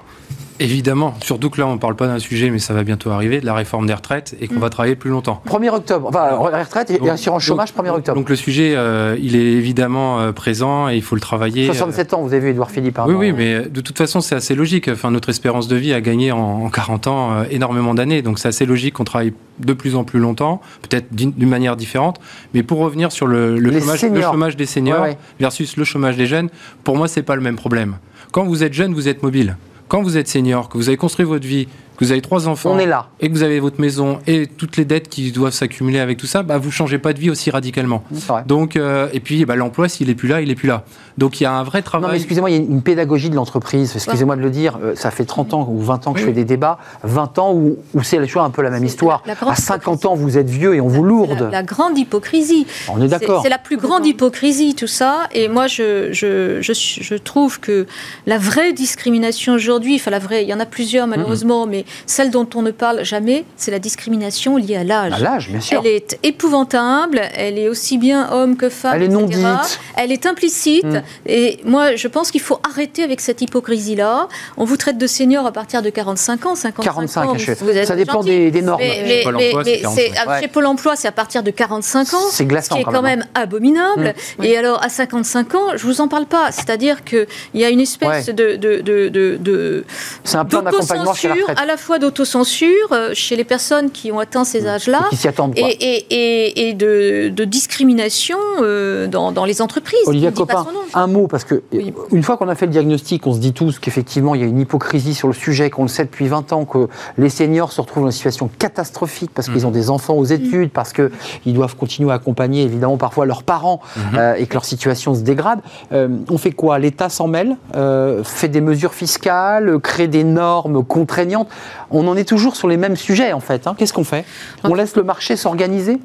S9: Évidemment, surtout que là, on ne parle pas d'un sujet, mais ça va bientôt arriver, de la réforme des retraites, et qu'on va travailler plus longtemps.
S1: 1er octobre, enfin, retraite et, et
S9: Donc-
S1: assurance chômage, 1er octobre.
S9: Donc le sujet, euh, il est évidemment euh, présent et il faut le travailler. euh,
S1: 67 ans, vous avez vu Edouard Philippe. hein,
S9: Oui, oui, mais euh, de toute façon, c'est assez logique. Enfin, notre espérance de vie a gagné en, en 40 ans euh, énormément d'années. Donc, c'est assez logique qu'on travaille de plus en plus longtemps, peut-être d'une manière différente. Mais pour revenir sur le, chômage, le
S1: seniors.
S9: chômage des seniors
S1: Ouais, ouais.
S9: versus le chômage des jeunes, pour moi, c'est pas le même problème. Quand vous êtes jeune, vous êtes mobile. Quand vous êtes senior, que vous avez construit votre vie, que vous avez trois enfants,
S1: On est là.
S9: et que vous avez votre maison et toutes les dettes qui doivent s'accumuler avec tout ça, bah, vous changez pas de vie aussi radicalement.
S1: C'est vrai.
S9: Donc, euh, et puis, bah, l'emploi, s'il est plus là, il est plus là. Donc, il y a un vrai
S1: Non,
S9: travail.
S1: mais excusez-moi, il y a une pédagogie de l'entreprise. Excusez-moi de le dire. euh, Ça fait 30 ans ou 20 ans que je fais des débats. 20 ans où, où c'est toujours un peu la même histoire.
S8: la- la grande
S1: À 50 ans, vous êtes vieux et on vous
S8: C'est
S1: lourde.
S8: La, la grande hypocrisie.
S1: On est
S8: C'est-
S1: d'accord.
S8: C'est la plus grande hypocrisie, tout ça. Et moi, je, je, je, suis- je trouve que la vraie discrimination aujourd'hui, enfin la vraie, il y en a plusieurs malheureusement, mais celle dont on ne parle jamais, c'est la discrimination liée à l'âge.
S1: À l'âge, bien sûr.
S8: Elle est épouvantable, elle est aussi bien homme que femme.
S1: Elle est non
S8: etc.
S1: dite.
S8: Elle est implicite.
S1: Mm.
S8: Et moi, je pense qu'il faut arrêter avec cette hypocrisie-là. On vous traite de senior à partir de 45 ans, 55
S1: 45,
S8: ans.
S1: je-
S8: vous êtes
S1: ça dépend des, des normes.
S8: Mais, mais-
S9: Pôle
S8: mais-
S9: emploi,
S8: mais
S9: c'est 45.
S8: c'est-
S1: Ouais.
S8: chez Pôle emploi, c'est à partir de 45 ans.
S1: C'est glaçant,
S8: Ce qui est
S1: quand
S8: quand
S1: même,
S8: même abominable.
S10: Oui.
S8: Et alors, à 55 ans, je vous en parle pas. C'est-à-dire qu'il y a une espèce
S1: Ouais.
S8: de, de, de, de, de-
S1: C'est un plan d'accompagnement chez la
S8: d'autocensure
S1: retraite.
S8: À la fois d'autocensure euh, chez les personnes qui ont atteint ces âges-là. Et, et, et, et de, de, discrimination euh, dans, dans, les entreprises.
S1: Olivia Copin, un mot, parce que oui. une fois qu'on a fait le diagnostic, on se dit tous qu'effectivement, il y a une hypocrisie sur le sujet, qu'on le sait depuis 20 ans, que les seniors se retrouvent dans une situation catastrophique parce qu'ils mmh. ont des enfants aux études, mmh. parce qu'ils doivent continuer à accompagner évidemment parfois leurs parents mmh. euh, et que leur situation se dégrade. Euh, on fait quoi? L'État s'en mêle, euh, fait des mesures fiscales, crée des normes contraignantes. On en est toujours sur les mêmes sujets en fait. Hein. Qu'est-ce qu'on fait? On laisse le marché s'organiser?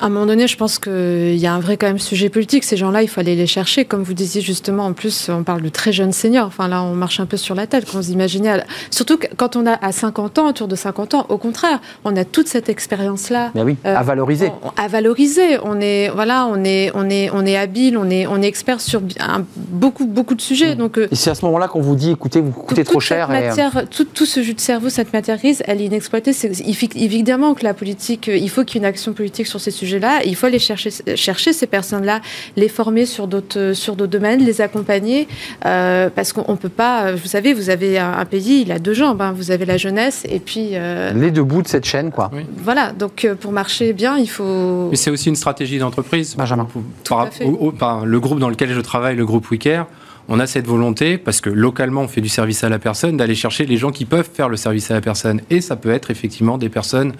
S10: À un moment donné, je pense qu'il y a un vrai quand même sujet politique. Ces gens-là, il faut aller les chercher. Comme vous disiez justement, en plus, on parle de très jeunes seniors. Enfin là, on marche un peu sur la tête. Quand vous imaginez, surtout quand on a à 50 ans, autour de 50 ans, au contraire, on a toute cette expérience-là.
S1: Mais oui, euh, à valoriser.
S10: On, à valoriser. On est, voilà, on est, on est, on est habile, on est, on est expert sur un, beaucoup, beaucoup de sujets. Mmh. Donc,
S1: euh, et c'est à ce moment-là qu'on vous dit, écoutez, vous coûtez trop cher.
S10: Euh, Matière, et... tout, tout, ce jus de cerveau, cette matière grise, elle est inexploitée. C'est évidemment que la politique, il faut qu'il y ait une action politique sur ces sujets-là. Il faut aller chercher, chercher ces personnes-là, les former sur d'autres sur d'autres domaines, les accompagner, euh, parce qu'on peut pas. Vous savez, vous avez un, un, pays, il a deux jambes. Hein, vous avez la jeunesse et puis euh,
S1: les deux bouts de cette chaîne, quoi.
S10: Oui. Voilà. Donc euh, pour marcher bien, il faut.
S9: Mais c'est aussi une stratégie d'entreprise.
S1: Benjamin.
S9: Par, au, au, par, le groupe dans lequel je travaille, le groupe WeCare on a cette volonté, parce que localement on fait du service à la personne, d'aller chercher les gens qui peuvent faire le service à la personne. Et ça peut être effectivement des personnes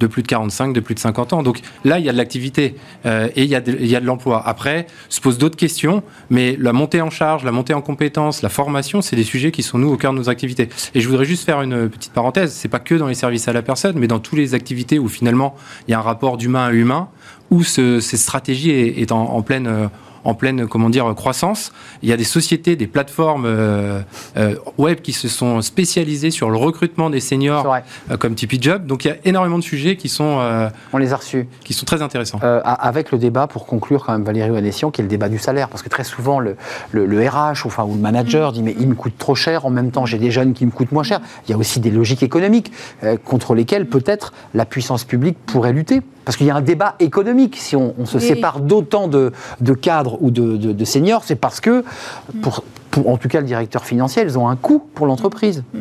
S9: de plus de 45, de plus de 50 ans. Donc là, il y a de l'activité euh, et il y a de, l'emploi. Après, se posent d'autres questions, mais la montée en charge, la montée en compétences, la formation, c'est des sujets qui sont nous au cœur de nos activités. Et je voudrais juste faire une petite parenthèse. C'est pas que dans les services à la personne, mais dans toutes les activités où finalement il y a un rapport d'humain à humain, où ce, cette stratégie est, en pleine euh, en pleine comment dire croissance. Il y a des sociétés, des plateformes euh, euh, web qui se sont spécialisées sur le recrutement des seniors euh, comme Tipeee Job. Donc il y a énormément de sujets qui sont euh,
S1: on les a reçus,
S9: qui sont très intéressants.
S1: Euh, avec le débat pour conclure quand même Valérie Wanessian, qui est le débat du salaire, parce que très souvent le, le, le RH enfin ou le manager dit mais il me coûte trop cher. En même temps j'ai des jeunes qui me coûtent moins cher. Il y a aussi des logiques économiques euh, contre lesquelles peut-être la puissance publique pourrait lutter. Parce qu'il y a un débat économique. Si on, on se oui. sépare d'autant de, de, cadres ou de, seniors, c'est parce que, en tout cas le directeur financier, elles ont un coût pour l'entreprise.
S8: Mmh.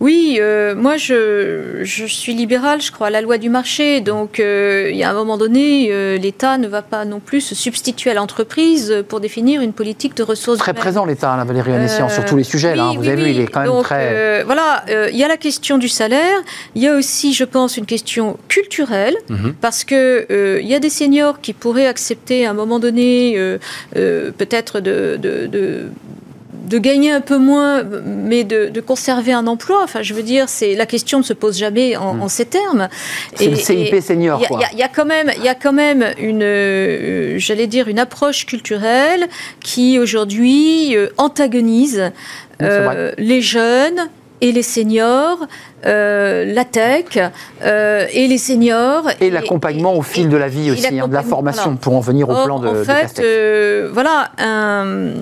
S8: Oui, euh, moi je, je, suis libérale, je crois à la loi du marché. Donc euh, il y a un moment donné, euh, l'État ne va pas non plus se substituer à l'entreprise pour définir une politique de ressources.
S1: Très
S8: humaines.
S1: présent l'État, la Valérie Anessian, sur tous les sujets.
S8: Oui,
S1: là, vous
S8: oui,
S1: avez
S8: oui.
S1: vu, il est quand même
S8: donc,
S1: très.
S8: voilà, il y a la question du salaire. Il y a aussi, je pense, une question culturelle, mm
S1: Mhm.
S8: -hmm. parce que il y a des seniors qui pourraient accepter à un moment donné, peut-être de, de, de de gagner un peu moins, mais de, de, conserver un emploi. Enfin, je veux dire, c'est la question ne se pose jamais en, mmh. en ces termes.
S1: C'est le CIP senior.
S8: Il y, y, a quand même, il y a quand même une, euh, j'allais dire, une approche culturelle qui aujourd'hui euh, antagonise euh, les jeunes et les seniors, euh, la tech euh, et les seniors.
S1: Et, et l'accompagnement au fil de la vie aussi, hein, de la formation, voilà. pour en venir au
S8: Or,
S1: plan de
S8: En fait,
S1: de
S8: euh, voilà, un,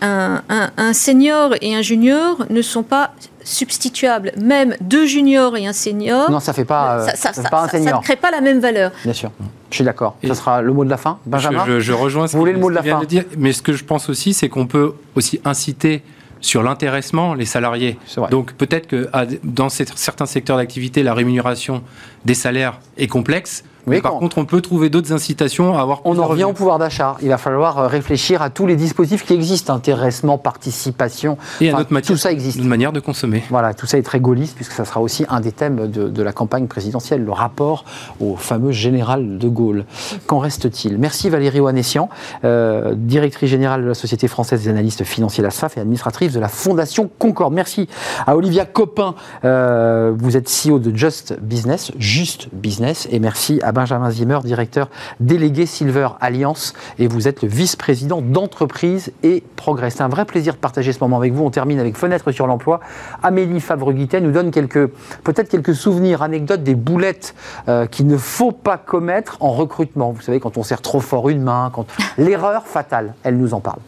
S8: un, un, un, senior et un junior ne sont pas substituables. Même deux juniors et un senior.
S1: Non, ça fait pas,
S8: ça, ça,
S1: ça fait pas un senior.
S8: Ça ne crée pas la même valeur.
S1: Bien sûr. Je suis d'accord. Ce sera le mot de la fin, Benjamin.
S9: Je, je, je rejoins. Ce
S1: Vous voulez le mot de la fin
S9: de dire, Mais ce que je pense aussi, c'est qu'on peut aussi inciter sur l'intéressement les salariés. Donc peut-être que dans certains secteurs d'activité, la rémunération des salaires est complexe. Oui, mais par contre, on peut trouver d'autres incitations à avoir.
S1: On en revient au pouvoir d'achat. Il va falloir euh, réfléchir à tous les dispositifs qui existent intéressement, participation.
S9: Et à enfin, notre matière,
S1: tout ça existe.
S9: Une manière de consommer.
S1: Voilà, tout ça est très gaulliste puisque ça sera aussi un des thèmes de, de la campagne présidentielle, le rapport au fameux général de Gaulle. Qu'en reste-t-il? Merci Valérie Wanessian, euh, directrice générale de la Société française des analystes financiers, la SFAF, et administratrice de la Fondation Concorde. Merci à Olivia Copin. Euh, vous êtes CEO de Just Business, Juste Business, et merci à Benjamin Zimmer, directeur délégué Silver Alliance, et vous êtes le vice-président d'entreprise et progrès. C'est un vrai plaisir de partager ce moment avec vous. On termine avec Fenêtre sur l'emploi. Amélie Favre-Guittet nous donne quelques, peut-être quelques souvenirs, anecdotes des boulettes euh, qu'il ne faut pas commettre en recrutement. Vous savez, quand on serre trop fort une main, quand l'erreur fatale, elle nous en parle.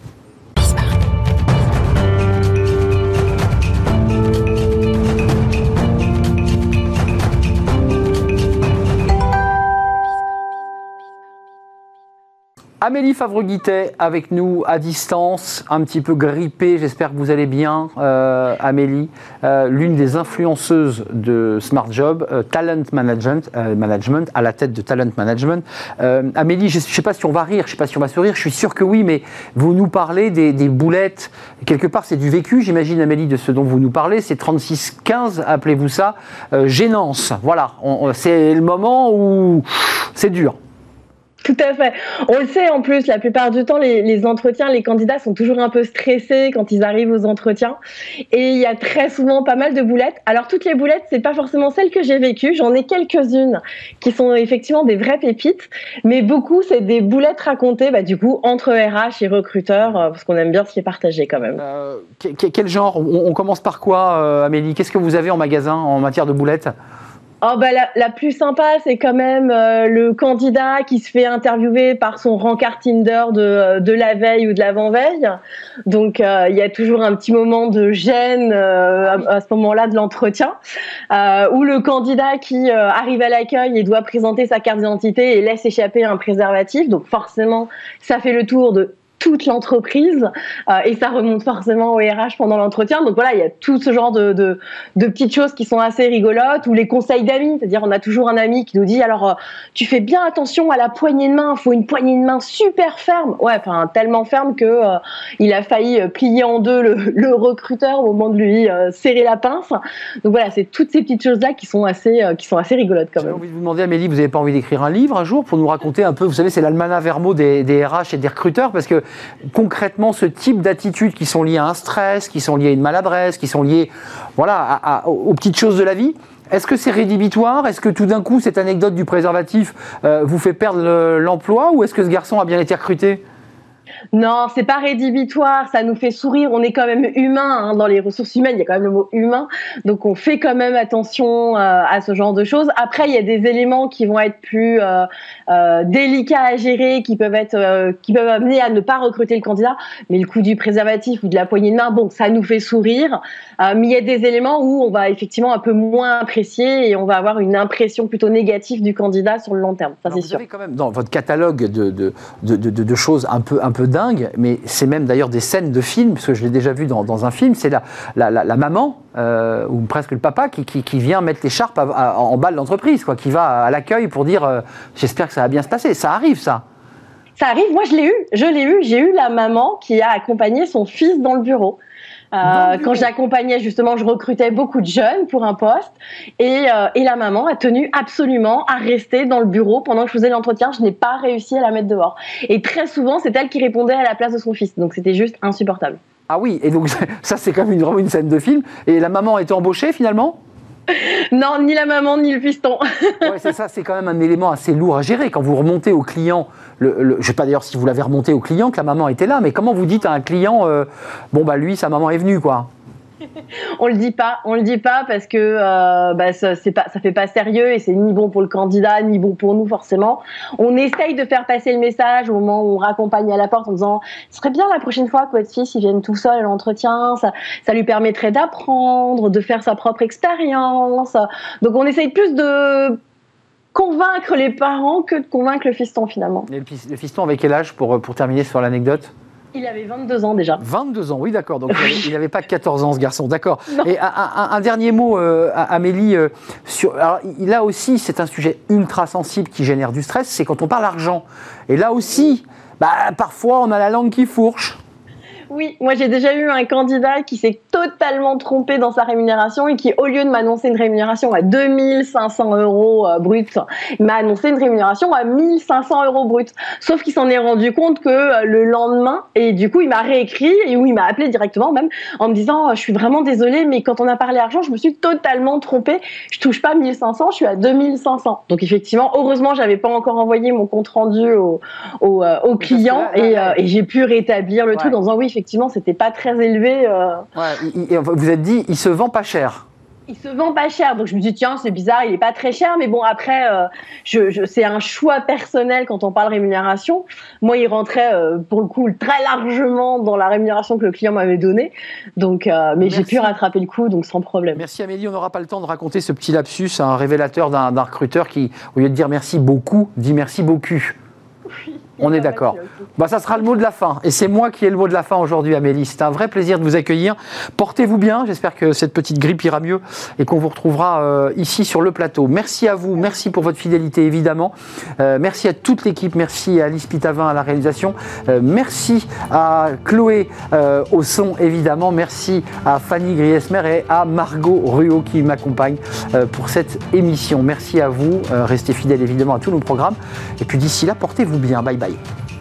S1: Amélie Favre-Guittet avec nous à distance, un petit peu grippée, j'espère que vous allez bien, euh, Amélie, euh, l'une des influenceuses de Smart Job, euh, Talent Management, Management, à la tête de Talent Management. Amélie, je ne sais pas si on va rire, je ne sais pas si on va se rire, je suis sûr que oui, mais vous nous parlez des, boulettes, quelque part c'est du vécu, j'imagine Amélie, de ce dont vous nous parlez, c'est 36-15, appelez-vous ça, gênance, voilà, c'est le moment où c'est dur.
S11: Tout à fait. On le sait en plus, la plupart du temps, les, entretiens, les candidats sont toujours un peu stressés quand ils arrivent aux entretiens. Et il y a très souvent pas mal de boulettes. Alors, toutes les boulettes, c'est pas forcément celles que j'ai vécues. J'en ai quelques-unes qui sont effectivement des vraies pépites. Mais beaucoup, c'est des boulettes racontées, bah, du coup, entre RH et recruteurs, euh, parce qu'on aime bien ce qui est partagé quand même. Euh,
S1: quel genre? On, commence par quoi, euh, Amélie? Qu'est-ce que vous avez en magasin en matière de boulettes?
S11: Oh bah la, plus sympa, c'est quand même euh, le candidat qui se fait interviewer par son rencard Tinder de, euh, de la veille ou de l'avant-veille. Donc euh, il y a toujours un petit moment de gêne à, ce moment-là de l'entretien, où le candidat qui arrive à l'accueil et doit présenter sa carte d'identité et laisse échapper un préservatif. Donc forcément, ça fait le tour de toute l'entreprise euh, et ça remonte forcément au RH pendant l'entretien. Donc voilà, il y a tout ce genre de, de, de, petites choses qui sont assez rigolotes ou les conseils d'amis, c'est-à-dire on a toujours un ami qui nous dit alors euh, tu fais bien attention à la poignée de main, il faut une poignée de main super ferme, ouais, enfin tellement ferme que euh, il a failli plier en deux le, le, recruteur au moment de lui serrer la pince. Donc voilà, c'est toutes ces petites choses là qui sont assez qui sont assez rigolotes quand même.
S1: J'ai envie de vous demander Amélie, vous n'avez pas envie d'écrire un livre un jour pour nous raconter un peu, vous savez, c'est l'almanach Vermo des, des RH et des recruteurs parce que concrètement ce type d'attitudes qui sont liées à un stress, qui sont liées à une maladresse, qui sont liées voilà, aux petites choses de la vie. Est-ce que c'est rédhibitoire? Est-ce que tout d'un coup, cette anecdote du préservatif euh, vous fait perdre l'emploi? Ou est-ce que ce garçon a bien été recruté?
S11: Non, c'est pas rédhibitoire, ça nous fait sourire. On est quand même humain hein, dans les ressources humaines. Il y a quand même le mot humain, donc on fait quand même attention euh, à ce genre de choses. Après, il y a des éléments qui vont être plus euh, euh, délicats à gérer, qui peuvent être, qui peuvent amener à ne pas recruter le candidat. Mais le coup du préservatif ou de la poignée de main, bon, ça nous fait sourire. mais il y a des éléments où on va effectivement un peu moins apprécier et on va avoir une impression plutôt négative du candidat sur le long terme. Ça c'est sûr.
S1: Vous avez quand même dans votre catalogue de, de, de, de choses un peu un peu dingue, mais c'est même d'ailleurs des scènes de films, parce que je l'ai déjà vu dans, un film, c'est la, maman, euh, ou presque le papa, qui, qui, vient mettre l'écharpe en bas de l'entreprise, quoi, qui va à l'accueil pour dire euh, j'espère que ça va bien se passer. Ça arrive, ça.
S11: Ça arrive, moi je l'ai eu, je l'ai eu, j'ai eu la maman qui a accompagné son fils dans le bureau. Euh, quand j'accompagnais justement, je recrutais beaucoup de jeunes pour un poste et, euh, et, la maman a tenu absolument à rester dans le bureau pendant que je faisais l'entretien. Je n'ai pas réussi à la mettre dehors. Et très souvent, c'est elle qui répondait à la place de son fils. Donc c'était juste insupportable.
S1: Ah oui, et donc ça c'est quand même une, vraiment une scène de film. Et la maman a été embauchée finalement?
S11: Non, ni la maman, ni le fiston.
S1: ouais, c'est ça, c'est quand même un élément assez lourd à gérer. Quand vous remontez au client, je ne sais pas d'ailleurs si vous l'avez remonté au client que la maman était là, mais comment vous dites à un client, euh, bon, bah lui, sa maman est venue, quoi
S11: on le dit pas, on le dit pas parce que euh, bah, ça, c'est pas, fait pas sérieux et c'est ni bon pour le candidat ni bon pour nous forcément. On essaye de faire passer le message au moment où on raccompagne à la porte en disant ce serait bien la prochaine fois que votre fils il vienne tout seul à l'entretien, ça, lui permettrait d'apprendre, de faire sa propre expérience. Donc on essaye plus de convaincre les parents que de convaincre le fiston finalement.
S1: le fiston avec quel âge pour, pour terminer sur l'anecdote?
S11: Il avait 22 ans déjà.
S1: 22 ans, oui, d'accord. Donc il n'avait pas 14 ans, ce garçon, d'accord. Et un, dernier mot, euh, Amélie. Euh, sur, alors, là aussi, c'est un sujet ultra sensible qui génère du stress, c'est quand on parle argent. Et là aussi, bah, parfois, on a la langue qui fourche.
S11: Oui, moi j'ai déjà eu un candidat qui s'est totalement trompé dans sa rémunération et qui, au lieu de m'annoncer une rémunération à 2500 euros euh, brut, m'a annoncé une rémunération à 1500 euros brut. Sauf qu'il s'en est rendu compte que euh, le lendemain, et du coup il m'a réécrit et où il m'a appelé directement même en me disant oh, je suis vraiment désolée mais quand on a parlé argent je me suis totalement trompée. Je touche pas 1500, je suis à 2500. Donc effectivement, heureusement j'avais pas encore envoyé mon compte rendu au, au, euh, client et, j'ai pu rétablir le truc en disant oui effectivement, c'était pas très élevé. Euh.
S1: vous êtes dit, il se vend pas cher
S11: il se vend pas cher. Donc je me dis, tiens, c'est bizarre, il est pas très cher. Mais bon, après, euh, je, c'est un choix personnel quand on parle rémunération. Moi, il rentrait euh, pour le coup très largement dans la rémunération que le client m'avait donnée. Donc, mais j'ai pu rattraper le coup, donc sans problème.
S1: Merci Amélie. On n'aura pas le temps de raconter ce petit lapsus, un révélateur d'un recruteur qui, au lieu de dire merci beaucoup, dit merci beaucoup. On est d'accord. Bah, ça sera le mot de la fin. Et c'est moi qui ai le mot de la fin aujourd'hui, Amélie. C'est un vrai plaisir de vous accueillir. Portez-vous bien. J'espère que cette petite grippe ira mieux et qu'on vous retrouvera euh, ici sur le plateau. Merci à vous. Merci pour votre fidélité, évidemment. Euh, merci à toute l'équipe. Merci à Alice Pitavin à la réalisation. Euh, merci à Chloé au son, évidemment. Merci à Fanny Griesmer et à Margot Ruot qui m'accompagne pour cette émission. Merci à vous. restez fidèles, évidemment, à tous nos programmes. Et puis d'ici là, portez-vous bien. Bye Bye.